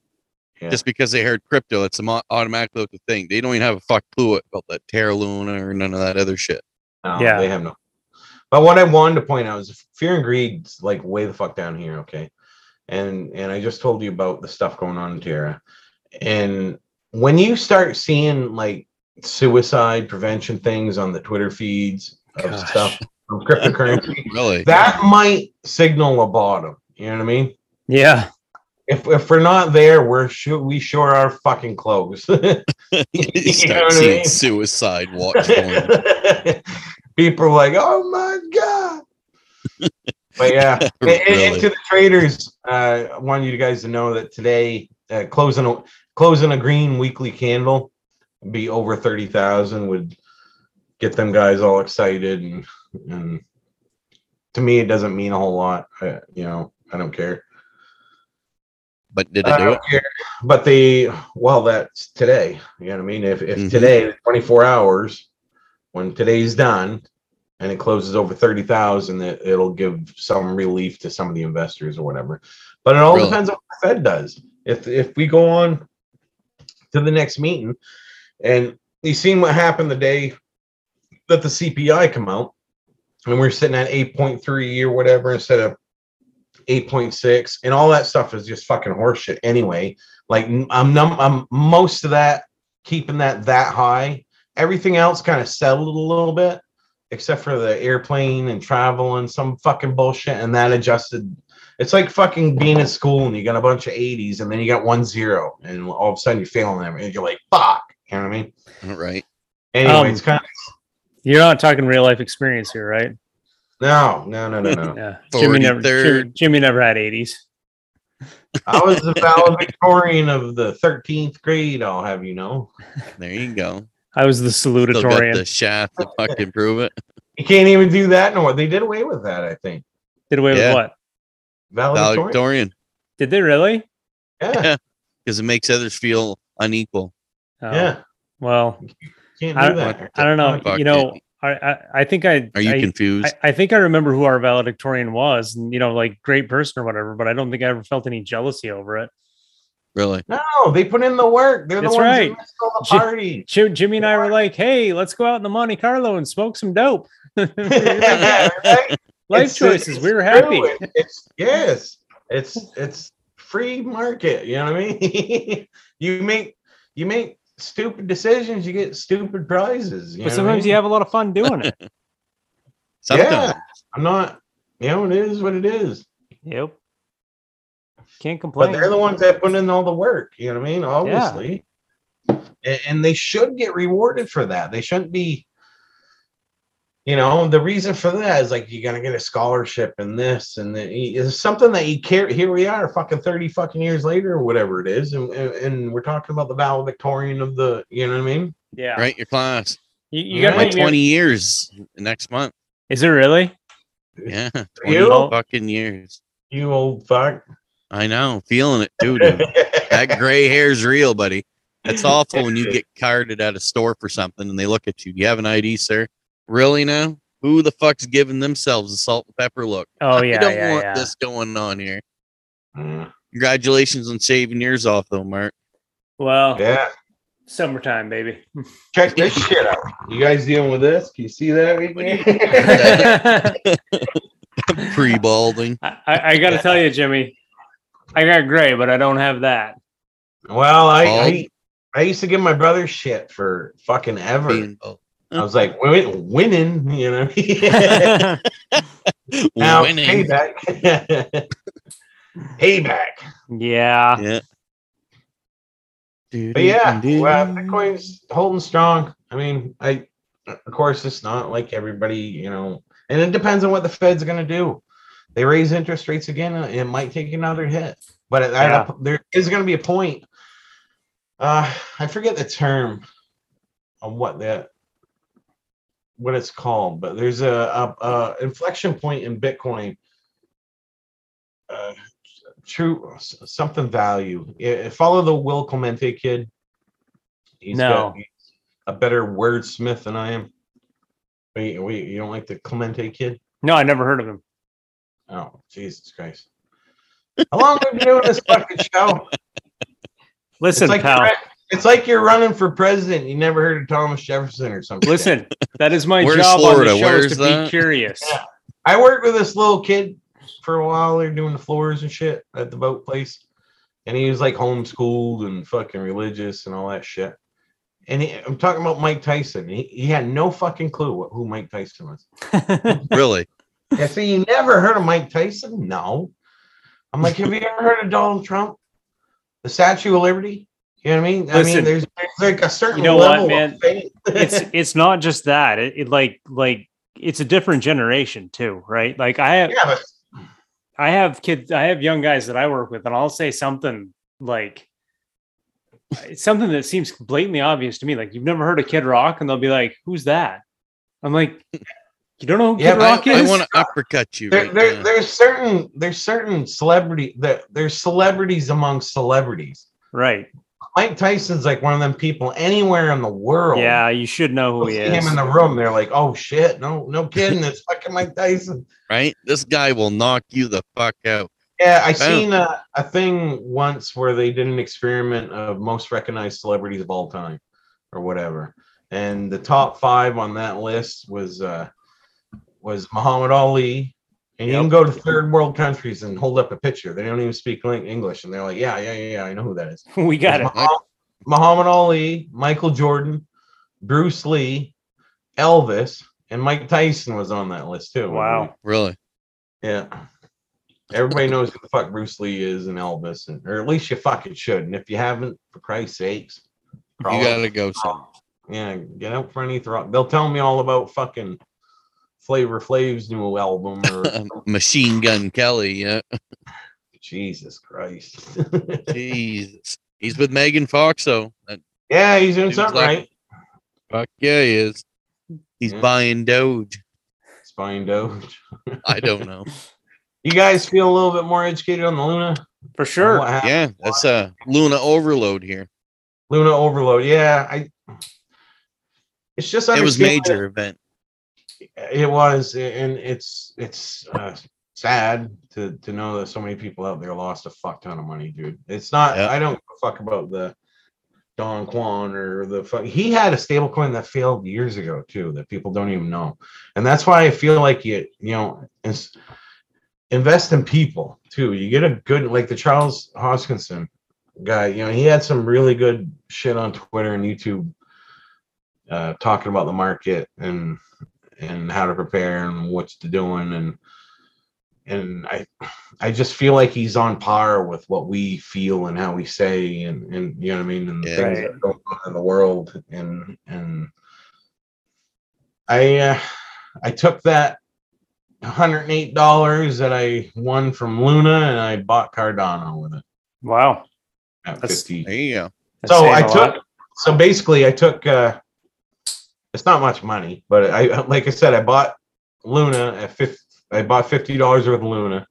[SPEAKER 5] Yeah.
[SPEAKER 4] Just because they heard crypto, it's a mo- automatically what to think. They don't even have a fuck clue about that Terra Luna or none of that other shit.
[SPEAKER 5] No,
[SPEAKER 3] Yeah.
[SPEAKER 5] they have no. But what I wanted to point out is fear and greed's like way the fuck down here, okay? And and I just told you about the stuff going on in Terra. And when you start seeing like suicide prevention things on the Twitter feeds of
[SPEAKER 3] Gosh.
[SPEAKER 5] stuff from cryptocurrency,
[SPEAKER 4] Really?
[SPEAKER 5] that might signal a bottom. You know what I mean?
[SPEAKER 3] Yeah.
[SPEAKER 5] If if we're not there, we're sure we sure are fucking close.
[SPEAKER 4] you
[SPEAKER 5] You
[SPEAKER 4] start
[SPEAKER 5] know what I
[SPEAKER 4] seeing
[SPEAKER 5] mean?
[SPEAKER 4] suicide watch.
[SPEAKER 5] People are like, "Oh my god!" But yeah, and, and- and to the traders, uh, I want you guys to know that today, uh, closing a closing a green weekly candle, be over thirty thousand would get them guys all excited, and and to me, it doesn't mean a whole lot. I, you know, I don't care.
[SPEAKER 4] But did it do it?
[SPEAKER 5] care. But the well, that's today. You know what I mean? If if
[SPEAKER 4] Mhm.
[SPEAKER 5] today, 24 hours, when today's done, and it closes over 30,000, it, it'll give some relief to some of the investors or whatever. But it all
[SPEAKER 4] Really?
[SPEAKER 5] depends on what the Fed does. If if we go on to the next meeting, and you seen what happened the day that the CPI come out, and we're sitting at 8.3 or whatever instead of 8.6 and all that stuff is just fucking horseshit anyway like i'm num i'm most of that keeping that that high everything else kind of settled a little bit except for the airplane and travel and some fucking bullshit and that adjusted it's like fucking being in school and you got a bunch of 80s and then you got one zero and all of a sudden you're failing them and you're like fuck you know what i mean
[SPEAKER 4] Right.
[SPEAKER 5] anyway
[SPEAKER 3] Um,
[SPEAKER 5] it's kind of
[SPEAKER 3] You're not talking real life experience here, right?
[SPEAKER 5] No no no no no
[SPEAKER 3] Yeah. Jimmy never, Jimmy, Jimmy never had 80s.
[SPEAKER 5] i was the valedictorian of the 13th grade i'll have you know
[SPEAKER 4] There you go.
[SPEAKER 3] I was the
[SPEAKER 4] Still got
[SPEAKER 3] salutatorian.
[SPEAKER 4] the shaft to fucking prove it.
[SPEAKER 5] You can't even do that no more. They did away with that, I think.
[SPEAKER 3] Did away
[SPEAKER 4] Yeah.
[SPEAKER 3] with what?
[SPEAKER 5] Valedictorian.
[SPEAKER 4] Valedictorian.
[SPEAKER 3] Did they really?
[SPEAKER 5] Yeah,
[SPEAKER 4] Because it makes others feel unequal.
[SPEAKER 3] Oh,
[SPEAKER 5] yeah.
[SPEAKER 3] Well,
[SPEAKER 5] Can't
[SPEAKER 3] I-
[SPEAKER 5] do that.
[SPEAKER 3] I don't know.
[SPEAKER 4] Fuck
[SPEAKER 3] you know,
[SPEAKER 4] it.
[SPEAKER 3] I, I, I think I.
[SPEAKER 4] Are you
[SPEAKER 3] I,
[SPEAKER 4] confused?
[SPEAKER 3] I, I think I remember who our valedictorian was, and you know, like great person or whatever. But I don't think I ever felt any jealousy over it.
[SPEAKER 4] really?
[SPEAKER 5] No, they put in the work. They're the
[SPEAKER 3] That's
[SPEAKER 5] ones
[SPEAKER 3] right.
[SPEAKER 5] that missed all the
[SPEAKER 3] Jim-
[SPEAKER 5] party.
[SPEAKER 3] Jim, Jimmy and I were like, "Hey, let's go out in the Monte Carlo and smoke some dope."
[SPEAKER 5] Yeah, right?
[SPEAKER 3] Life
[SPEAKER 5] It's-
[SPEAKER 3] choices.
[SPEAKER 5] it's
[SPEAKER 3] we were happy.
[SPEAKER 5] true. It- It's yes. It's it's free market. You know what I mean? you make you make stupid decisions, you get stupid prizes. You
[SPEAKER 3] But
[SPEAKER 5] know
[SPEAKER 3] sometimes
[SPEAKER 5] I mean?
[SPEAKER 3] you have a lot of fun doing it.
[SPEAKER 4] yeah,
[SPEAKER 5] I'm not. You know, it is what it is.
[SPEAKER 3] yep. Can't complain.
[SPEAKER 5] But they're the ones that put in all the work. You know what I mean? Obviously. A- and they should get rewarded for that. They shouldn't be. You know, the reason for that is like you're gonna get a scholarship and this and. It's something that you care. Here we are, fucking thirty fucking years later, or whatever it is, and, and, and we're talking about the valedictorian of the. You know what I mean?
[SPEAKER 3] Yeah.
[SPEAKER 4] Right, your class.
[SPEAKER 3] You, you
[SPEAKER 5] Yeah.
[SPEAKER 3] got
[SPEAKER 4] My
[SPEAKER 3] to
[SPEAKER 4] 20 years next month.
[SPEAKER 3] Is it really?
[SPEAKER 4] Yeah, 20
[SPEAKER 5] You?
[SPEAKER 4] fucking years.
[SPEAKER 5] You old fuck.
[SPEAKER 4] I know, feeling it too, dude. that gray hair's real, buddy. That's awful when you get carded at a store for something and they look at you. Do you have an ID, sir? Really now? Who the fuck's giving themselves a salt and pepper look?
[SPEAKER 3] Oh
[SPEAKER 4] I
[SPEAKER 3] yeah,
[SPEAKER 4] don't
[SPEAKER 3] yeah,
[SPEAKER 4] want
[SPEAKER 3] yeah.
[SPEAKER 4] this going on here.
[SPEAKER 5] Mm,
[SPEAKER 4] Congratulations on shaving yours off, though, Mark.
[SPEAKER 3] Well,
[SPEAKER 5] yeah.
[SPEAKER 3] summertime, baby.
[SPEAKER 5] Check this shit out. You guys dealing with this? Can you see that right?
[SPEAKER 4] Pre balding.
[SPEAKER 3] I, I I gotta tell you, Jimmy, I got gray, but I don't have that.
[SPEAKER 5] well, I, I I used to give my brother shit for fucking ever.
[SPEAKER 4] Being bald.
[SPEAKER 5] I was like, win, winning, you know. now,
[SPEAKER 4] Winning.
[SPEAKER 5] payback. payback.
[SPEAKER 3] yeah.
[SPEAKER 4] Yeah.
[SPEAKER 5] But yeah, well, Bitcoin's holding strong. I mean, I of course it's not like everybody, you know, and it depends on what the Fed's going to do. They raise interest rates again, uh, it might take another hit. But at, at a- there is going to be a point. Uh, I forget the term on what that what it's called, but there's a, a, a inflection point in Bitcoin. Uh, true something value. Yeah, follow the Will Clemente kid. He's
[SPEAKER 3] No.
[SPEAKER 5] got a better wordsmith than I am. Wait, wait, you don't like the Clemente kid?
[SPEAKER 3] No, I never heard of him.
[SPEAKER 5] Oh, Jesus Christ. How long have you been doing this fucking show?
[SPEAKER 3] Listen,
[SPEAKER 5] it's like
[SPEAKER 3] pal.
[SPEAKER 5] It's like you're running for president. You never heard of Thomas Jefferson or something.
[SPEAKER 3] Listen, that is my
[SPEAKER 4] Where's
[SPEAKER 3] job
[SPEAKER 4] Florida?
[SPEAKER 3] on the show is to
[SPEAKER 4] that?
[SPEAKER 3] be curious.
[SPEAKER 5] Yeah. I worked with this little kid for a while. They're doing the floors and shit at the boat place. And he was like homeschooled and fucking religious and all that shit. And he, I'm talking about Mike Tyson. He, he had no fucking clue what, who Mike Tyson was.
[SPEAKER 4] Really?
[SPEAKER 5] I say, you never heard of Mike Tyson? No. I'm like, have you ever heard of Donald Trump? The Statue of Liberty? You know what I mean? I mean, there's, there's like a certain
[SPEAKER 3] you know what, man?
[SPEAKER 5] of fame.
[SPEAKER 3] it's it's not just that. It, it like like it's a different generation too, right? Like I have
[SPEAKER 5] yeah, but
[SPEAKER 3] I have kids, I have young guys that I work with, and I'll say something like it's something that seems blatantly obvious to me. Like you've never heard of Kid Rock, and they'll be like, "Who's that?" I'm like, "You don't know who
[SPEAKER 5] Yeah,
[SPEAKER 3] Kid
[SPEAKER 5] but
[SPEAKER 3] Rock
[SPEAKER 4] I
[SPEAKER 3] is?"
[SPEAKER 4] I want to uppercut you
[SPEAKER 5] there,
[SPEAKER 4] right
[SPEAKER 5] there, there's certain there's certain celebrity that there's celebrities among celebrities.
[SPEAKER 3] right?
[SPEAKER 5] Mike Tyson's like one of them people anywhere in the world.
[SPEAKER 3] Yeah, you should know who he
[SPEAKER 5] see
[SPEAKER 3] is.
[SPEAKER 5] him in the room. They're like, "Oh shit, no, no kidding, it's fucking Mike Tyson."
[SPEAKER 4] right? This guy will knock you the fuck out.
[SPEAKER 5] Yeah, I seen a, a thing once where they did an experiment of most recognized celebrities of all time, or whatever, and the top five on that list was uh was Muhammad Ali. And you
[SPEAKER 3] Yep.
[SPEAKER 5] can go to third world countries and hold up a picture. They don't even speak English, and they're like, "Yeah, yeah, yeah, yeah, I know who that is."
[SPEAKER 3] we got it.
[SPEAKER 5] Muhammad, Muhammad Ali, Michael Jordan, Bruce Lee, Elvis, and Mike Tyson was on that list too.
[SPEAKER 3] Wow.
[SPEAKER 4] Really?
[SPEAKER 5] Yeah. Everybody knows who the fuck Bruce Lee is and Elvis, and or at least you fucking should. And if you haven't, for Christ's sakes,
[SPEAKER 4] You gotta go. Son.
[SPEAKER 5] yeah, get out front for any throw. They'll tell me all about fucking Flavor Flav's new album or
[SPEAKER 4] Machine Gun Kelly. Yeah.
[SPEAKER 5] Jesus Christ.
[SPEAKER 4] Jesus. He's with Megan Fox, though. That,
[SPEAKER 5] yeah, he's doing
[SPEAKER 4] Dude's
[SPEAKER 5] something
[SPEAKER 4] like-
[SPEAKER 5] right.
[SPEAKER 4] fuck yeah, he is. He's
[SPEAKER 5] Yeah.
[SPEAKER 4] buying Doge.
[SPEAKER 5] He's buying Doge.
[SPEAKER 4] I don't know.
[SPEAKER 5] You guys feel a little bit more educated on the Luna?
[SPEAKER 3] For sure.
[SPEAKER 4] Yeah, that's a Luna overload here.
[SPEAKER 5] Luna Overload. Yeah, I. It's just
[SPEAKER 4] It was major event.
[SPEAKER 5] It was, and it's it's uh, sad to to know that so many people out there lost a fuck ton of money, dude. It's not.
[SPEAKER 4] Yeah.
[SPEAKER 5] I don't fuck about the Do Kwon or the fuck. He had a stable coin that failed years ago too, that people don't even know, and that's why I feel like you you know invest in people too. You get a good like the Charles Hoskinson guy. You know, he had some really good shit on Twitter and YouTube uh, talking about the market and and how to prepare and what's to doing and and I I just feel like he's on par with what we feel and how we say and and you know what I mean and
[SPEAKER 4] Yeah.
[SPEAKER 5] things that go on in the world and and I uh, I took that $108 that I won from Luna and I bought Cardano with it
[SPEAKER 3] Wow.
[SPEAKER 5] at
[SPEAKER 3] That's-
[SPEAKER 5] 50.
[SPEAKER 4] There you go.
[SPEAKER 3] That's
[SPEAKER 5] So
[SPEAKER 3] I
[SPEAKER 5] I
[SPEAKER 3] a lot.
[SPEAKER 5] took so basically I took uh it's not much money, but I like I said, I bought Luna at 50 I bought fifty dollars worth of Luna.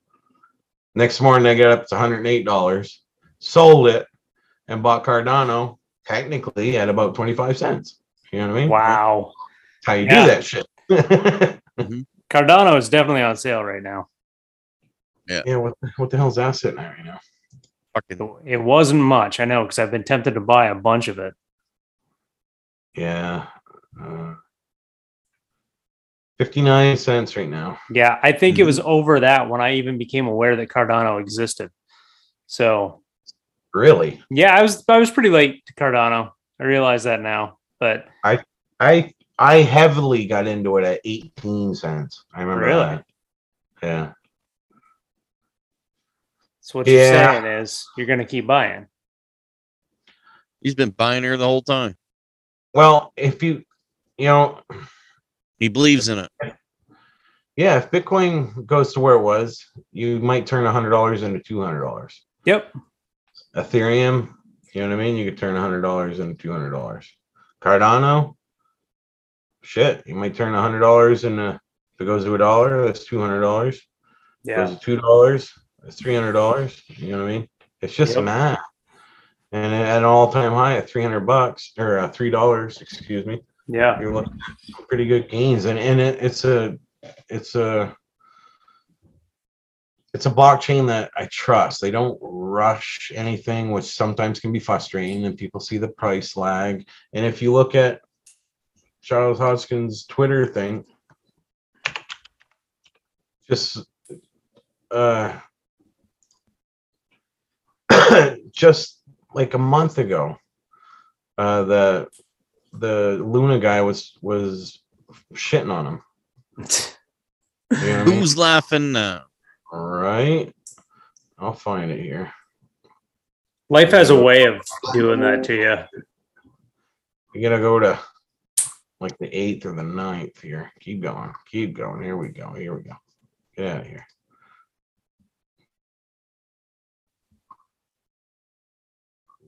[SPEAKER 5] Next morning I got up to $108, sold it, and bought Cardano technically at about 25 cents. You know what I mean?
[SPEAKER 3] Wow.
[SPEAKER 5] That's how you
[SPEAKER 3] Yeah.
[SPEAKER 5] do that shit. Mm-hmm.
[SPEAKER 3] Cardano is definitely on sale right now.
[SPEAKER 5] yeah, yeah. what the, what the hell's that sitting at right now?
[SPEAKER 3] It wasn't much, I know, because I've been tempted to buy a bunch of it.
[SPEAKER 5] Yeah. Uh, 59 cents right now.
[SPEAKER 3] Yeah, I think it was over that when I even became aware that Cardano existed. So
[SPEAKER 5] Really?
[SPEAKER 3] yeah, I was I was pretty late to Cardano. I realize that now, but
[SPEAKER 5] I I I heavily got into it at 18 cents. I remember
[SPEAKER 3] Really?
[SPEAKER 5] that. Yeah.
[SPEAKER 3] so what you're saying is you're gonna keep buying.
[SPEAKER 4] he's been buying her the whole time.
[SPEAKER 5] Well, if you you know,
[SPEAKER 4] He believes in it.
[SPEAKER 5] yeah, if Bitcoin goes to where it was, you might turn $100 into $200.
[SPEAKER 3] Yep.
[SPEAKER 5] Ethereum, you know what I mean? You could turn $100 into $200. Cardano, shit, you might turn $100 into if it goes to a dollar, that's $200.
[SPEAKER 3] Yeah.
[SPEAKER 5] Goes to two dollars. It's three hundred dollars. You know what I mean? It's just
[SPEAKER 3] Yep.
[SPEAKER 5] math. And at an all-time high at three hundred bucks or uh, three dollars, excuse me,
[SPEAKER 3] Yeah.
[SPEAKER 5] you're looking at pretty good gains. And and it, it's a it's a it's a blockchain that I trust. They don't rush anything, which sometimes can be frustrating. And people see the price lag. And if you look at Charles Hoskinson's Twitter thing, just uh just like a month ago uh the the luna guy was was shitting on him. You know what I mean?
[SPEAKER 4] Who's laughing now?
[SPEAKER 5] all right? I'll find it here.
[SPEAKER 3] Life has a way of doing that to you.
[SPEAKER 5] you gotta go to like the eighth or the ninth here. Keep going. Keep going. Here we go. Here we go. Get out of here.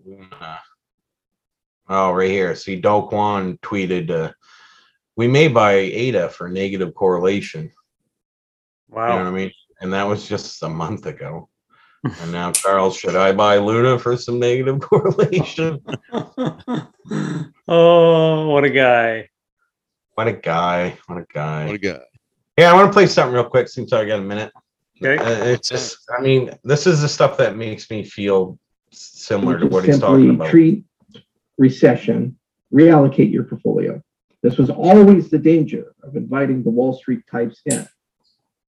[SPEAKER 5] Luna. Oh, right here. See, Do Kwon tweeted, uh, "We may buy ADA for negative correlation." You know what
[SPEAKER 3] Wow.
[SPEAKER 5] I mean? And that was just a month ago. and now, Charles, should I buy Luna for some negative correlation?
[SPEAKER 3] oh, what a guy.
[SPEAKER 5] what a guy! What a guy!
[SPEAKER 4] What a guy.
[SPEAKER 5] Yeah, I want to play something real quick since I got a minute.
[SPEAKER 3] Okay.
[SPEAKER 5] Uh, it's just, I mean, this is the stuff that makes me feel similar to what he's talking about.
[SPEAKER 6] Treat recession, reallocate your portfolio. This was always the danger of inviting the Wall Street types in,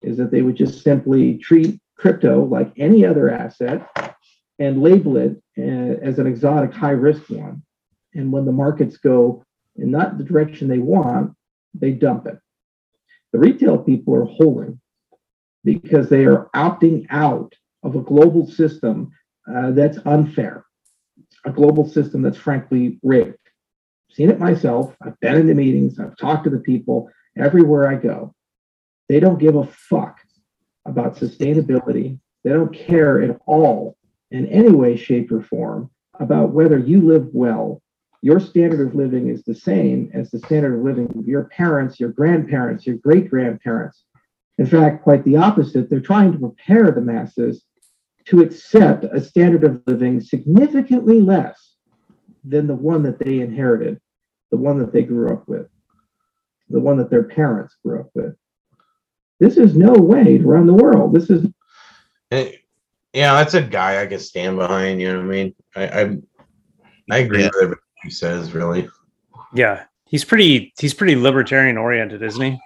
[SPEAKER 6] is that they would just simply treat crypto like any other asset and label it uh, as an exotic high risk one. And when the markets go in not the direction they want, they dump it. The retail people are holding because they are opting out of a global system uh, that's unfair, a global system that's frankly rigged. I've Seen it myself. I've been in the meetings. I've talked to the people everywhere I go. They don't give a fuck about sustainability. They don't care at all in any way, shape, or form about whether you live well. Your standard of living is the same as the standard of living of your parents, your grandparents, your great grandparents. In fact, quite the opposite. They're trying to prepare the masses to accept a standard of living significantly less than the one that they inherited, the one that they grew up with, the one that their parents grew up with. This is no way to run the world. This is
[SPEAKER 5] Eh, Yeah, that's a guy I can stand behind. You know what I mean? I I, I agree
[SPEAKER 4] Yeah.
[SPEAKER 5] with everything he says. Really,
[SPEAKER 3] Yeah. He's pretty he's pretty libertarian oriented, isn't he?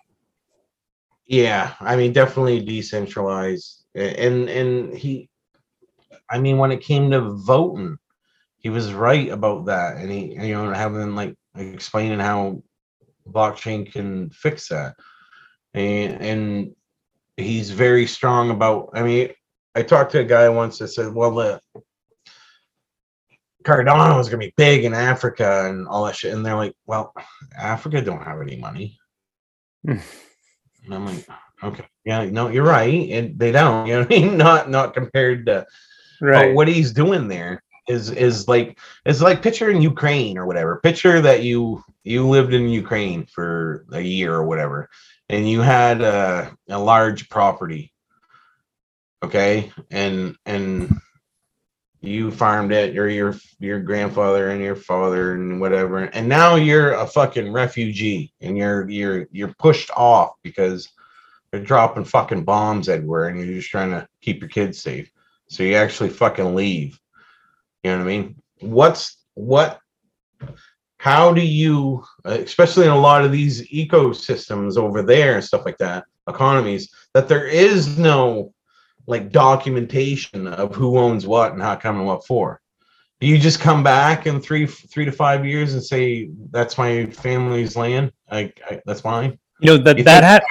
[SPEAKER 5] yeah. I mean, definitely decentralized, and and he, I mean, when it came to voting, he was right about that, and he, you know, having like explaining how blockchain can fix that, and and he's very strong about. I mean, I talked to a guy once that said, "Well, the Cardano is gonna be big in Africa and all that shit," and they're like, "Well, Africa don't have any money."
[SPEAKER 3] Hmm.
[SPEAKER 5] and I'm like, "Okay, yeah, no, you're right, and they don't. You know what I mean? Not not compared to."
[SPEAKER 3] Right.
[SPEAKER 5] But what he's doing there is is like it's like picture in Ukraine or whatever. Picture that you you lived in Ukraine for a year or whatever, and you had a, a large property. Okay, and and you farmed it, or your your grandfather and your father and whatever, and now you're a fucking refugee, and you're you're you're pushed off because they're dropping fucking bombs everywhere, and you're just trying to keep your kids safe. So you actually fucking leave. You know what I mean? What's what? How do you, especially in a lot of these ecosystems over there and stuff like that, economies, that there is no like documentation of who owns what and how come and what for? Do you just come back in three three to five years and say that's my family's land? I, I that's mine.
[SPEAKER 3] You know that that had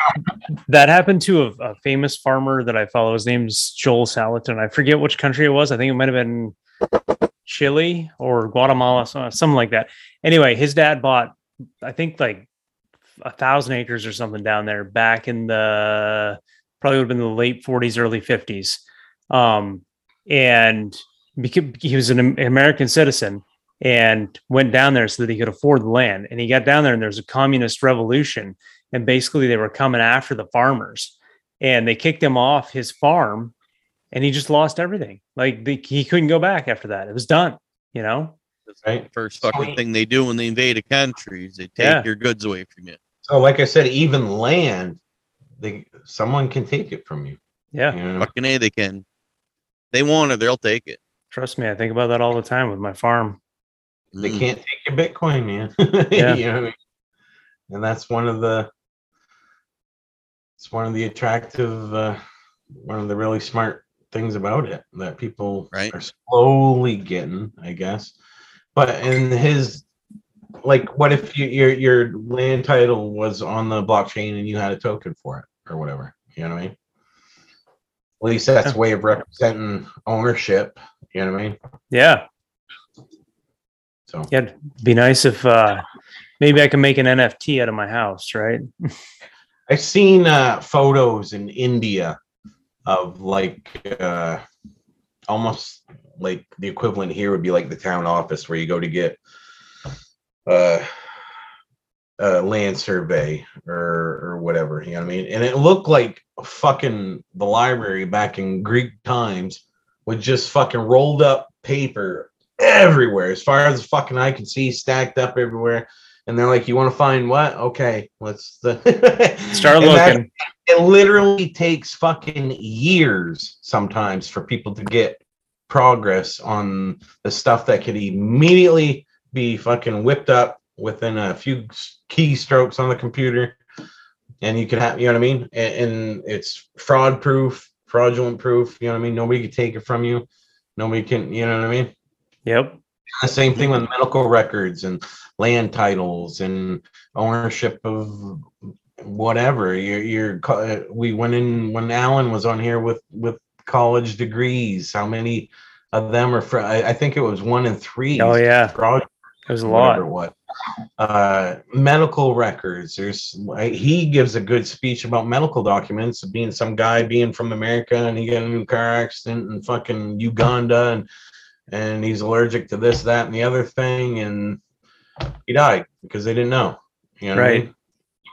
[SPEAKER 3] that happened to a, a famous farmer that I follow. His name's Joel Salatin. I forget which country it was. I think it might have been Chile or Guatemala, so- something like that. Anyway, his dad bought, I think, like a thousand acres or something down there back in the probably would have been the late 40s, early 50s. Um, and he was an American citizen and went down there so that he could afford the land. And he got down there and there was a communist revolution and basically they were coming after the farmers and they kicked him off his farm and he just lost everything like the, he couldn't go back after that it was done you know
[SPEAKER 5] Right.
[SPEAKER 4] First fucking thing they do when they invade a country is they take
[SPEAKER 3] Yeah.
[SPEAKER 4] your goods away from you.
[SPEAKER 5] So, like I said, even land, they someone can take it from you.
[SPEAKER 3] yeah
[SPEAKER 5] you know?
[SPEAKER 4] Fucking A, they can. They want it, they'll take it.
[SPEAKER 3] trust me i think about that all the time with my farm
[SPEAKER 5] They
[SPEAKER 4] Mm.
[SPEAKER 5] can't take your Bitcoin, man.
[SPEAKER 3] Yeah.
[SPEAKER 5] you know what I mean? And that's one of the it's one of the attractive uh one of the really smart things about it that people
[SPEAKER 4] Right.
[SPEAKER 5] are slowly getting, I guess. But in his like what if you, your your land title was on the blockchain and you had a token for it or whatever? You know what I mean? At least that's a way of representing ownership. You know what I mean?
[SPEAKER 3] yeah
[SPEAKER 5] So
[SPEAKER 3] yeah it'd be nice if uh maybe i can make an nft out of my house right
[SPEAKER 5] I've seen uh, photos in India of like uh, almost like the equivalent here would be like the town office where you go to get uh, a land survey or or whatever. You know what I mean? And it looked like fucking the library back in Greek times with just fucking rolled up paper everywhere, as far as fucking eye can see, stacked up everywhere. And they're like, "You want to find what? Okay, let's the
[SPEAKER 3] start looking.
[SPEAKER 5] it literally takes fucking years sometimes for people to get progress on the stuff that could immediately be fucking whipped up within a few keystrokes on the computer. And you can have you know what i mean? And, and it's fraud proof fraudulent proof you know what i mean? Nobody can take it from you. Nobody can you know what i mean?
[SPEAKER 3] Yep
[SPEAKER 5] the same thing with medical records and land titles and ownership of whatever. You're, you're we went in when Alan was on here with with college degrees. How many of them are? Fr- I, I think it was one in three.
[SPEAKER 3] oh yeah
[SPEAKER 5] fraud
[SPEAKER 3] there's a lot
[SPEAKER 5] it was. Uh, medical records. There's he gives a good speech about medical documents, being some guy being from America and he got in a new car accident in fucking Uganda and and he's allergic to this, that, and the other thing, and he died because they didn't know. You know what I
[SPEAKER 3] Right.
[SPEAKER 5] mean?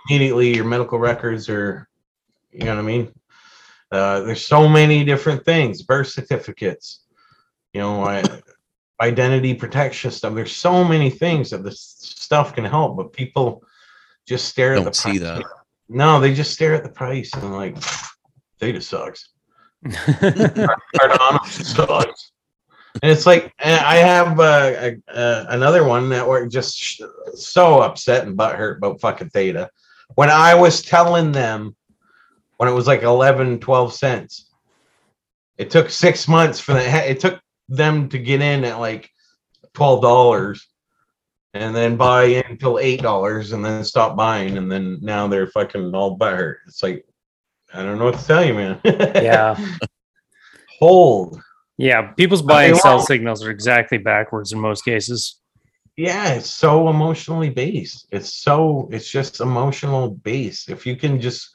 [SPEAKER 5] Immediately your medical records are you know what I mean? Uh, there's so many different things, birth certificates, you know, I, identity protection stuff. There's so many things that this stuff can help, but people just stare at
[SPEAKER 4] Don't
[SPEAKER 5] the
[SPEAKER 4] see
[SPEAKER 5] price.
[SPEAKER 4] that.
[SPEAKER 5] No, they just stare at the price and like, Theta sucks. Cardano sucks. And it's like and I have uh, a, a, another one that were just sh- so upset and butthurt about fucking Theta. When I was telling them when it was like 11, 12 cents, it took six months for the, it took them to get in at like $12 and then buy in until $8 and then stop buying. And then now they're fucking all butthurt. It's like, I don't know what to tell you, man.
[SPEAKER 3] Yeah.
[SPEAKER 5] Hold.
[SPEAKER 3] Yeah. People's buy and sell signals are exactly backwards in most cases.
[SPEAKER 5] Yeah, it's so emotionally based. It's so it's just emotional based. If you can just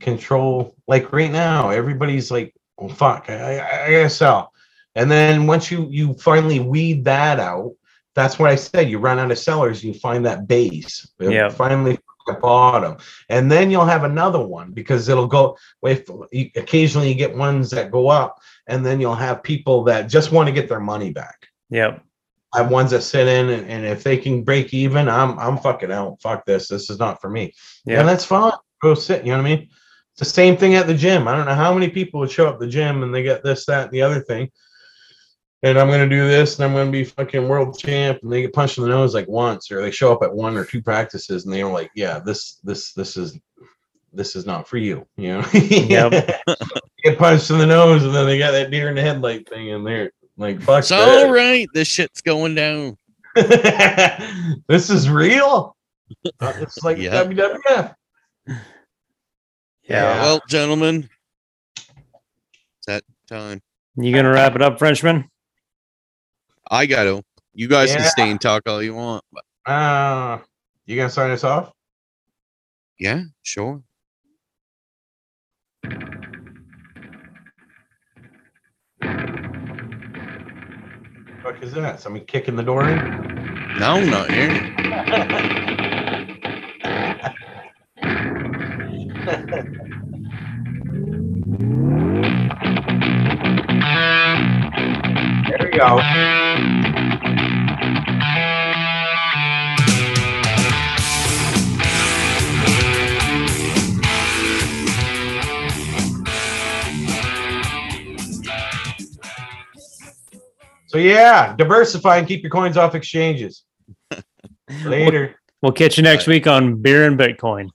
[SPEAKER 5] control, like right now, everybody's like, "Oh fuck, I, I, I gotta sell," and then once you you finally weed that out, that's what I said. You run out of sellers, you find that base.
[SPEAKER 3] Yeah.
[SPEAKER 5] finally the bottom, and then you'll have another one because it'll go. If occasionally you get ones that go up, and then you'll have people that just want to get their money back.
[SPEAKER 3] Yep.
[SPEAKER 5] I have ones that sit in, and, and if they can break even, I'm I'm fucking out. Fuck this. This is not for me.
[SPEAKER 3] Yeah.
[SPEAKER 5] And that's fine. Go sit. You know what I mean? It's the same thing at the gym. I don't know how many people would show up the gym and they get this, that, and the other thing. And I'm gonna do this, and I'm gonna be fucking world champ, and they get punched in the nose like once, or they show up at one or two practices, and they're like, "Yeah, this, this, this is, this is not for you." You know?
[SPEAKER 3] Yep.
[SPEAKER 5] get punched in the nose, and then they got that deer in the headlight thing, and they're like, "Fuck
[SPEAKER 4] It's
[SPEAKER 5] that."
[SPEAKER 4] all right. This shit's going down.
[SPEAKER 5] this is real. Uh, It's like
[SPEAKER 4] Yeah.
[SPEAKER 5] WWF.
[SPEAKER 3] Yeah.
[SPEAKER 5] Yeah.
[SPEAKER 4] Well, gentlemen, it's that time.
[SPEAKER 3] You gonna wrap it up, Frenchman?
[SPEAKER 4] I got to. You guys
[SPEAKER 5] Yeah.
[SPEAKER 4] can stay and talk all you want. But
[SPEAKER 5] Uh, you gonna sign us off?
[SPEAKER 4] yeah, sure.
[SPEAKER 5] Fuck is that? Somebody kicking the door in?
[SPEAKER 4] No, I'm not here.
[SPEAKER 5] There we go. So yeah, diversify and keep your coins off exchanges. Later.
[SPEAKER 3] We'll catch you next week on Beer and Bitcoin.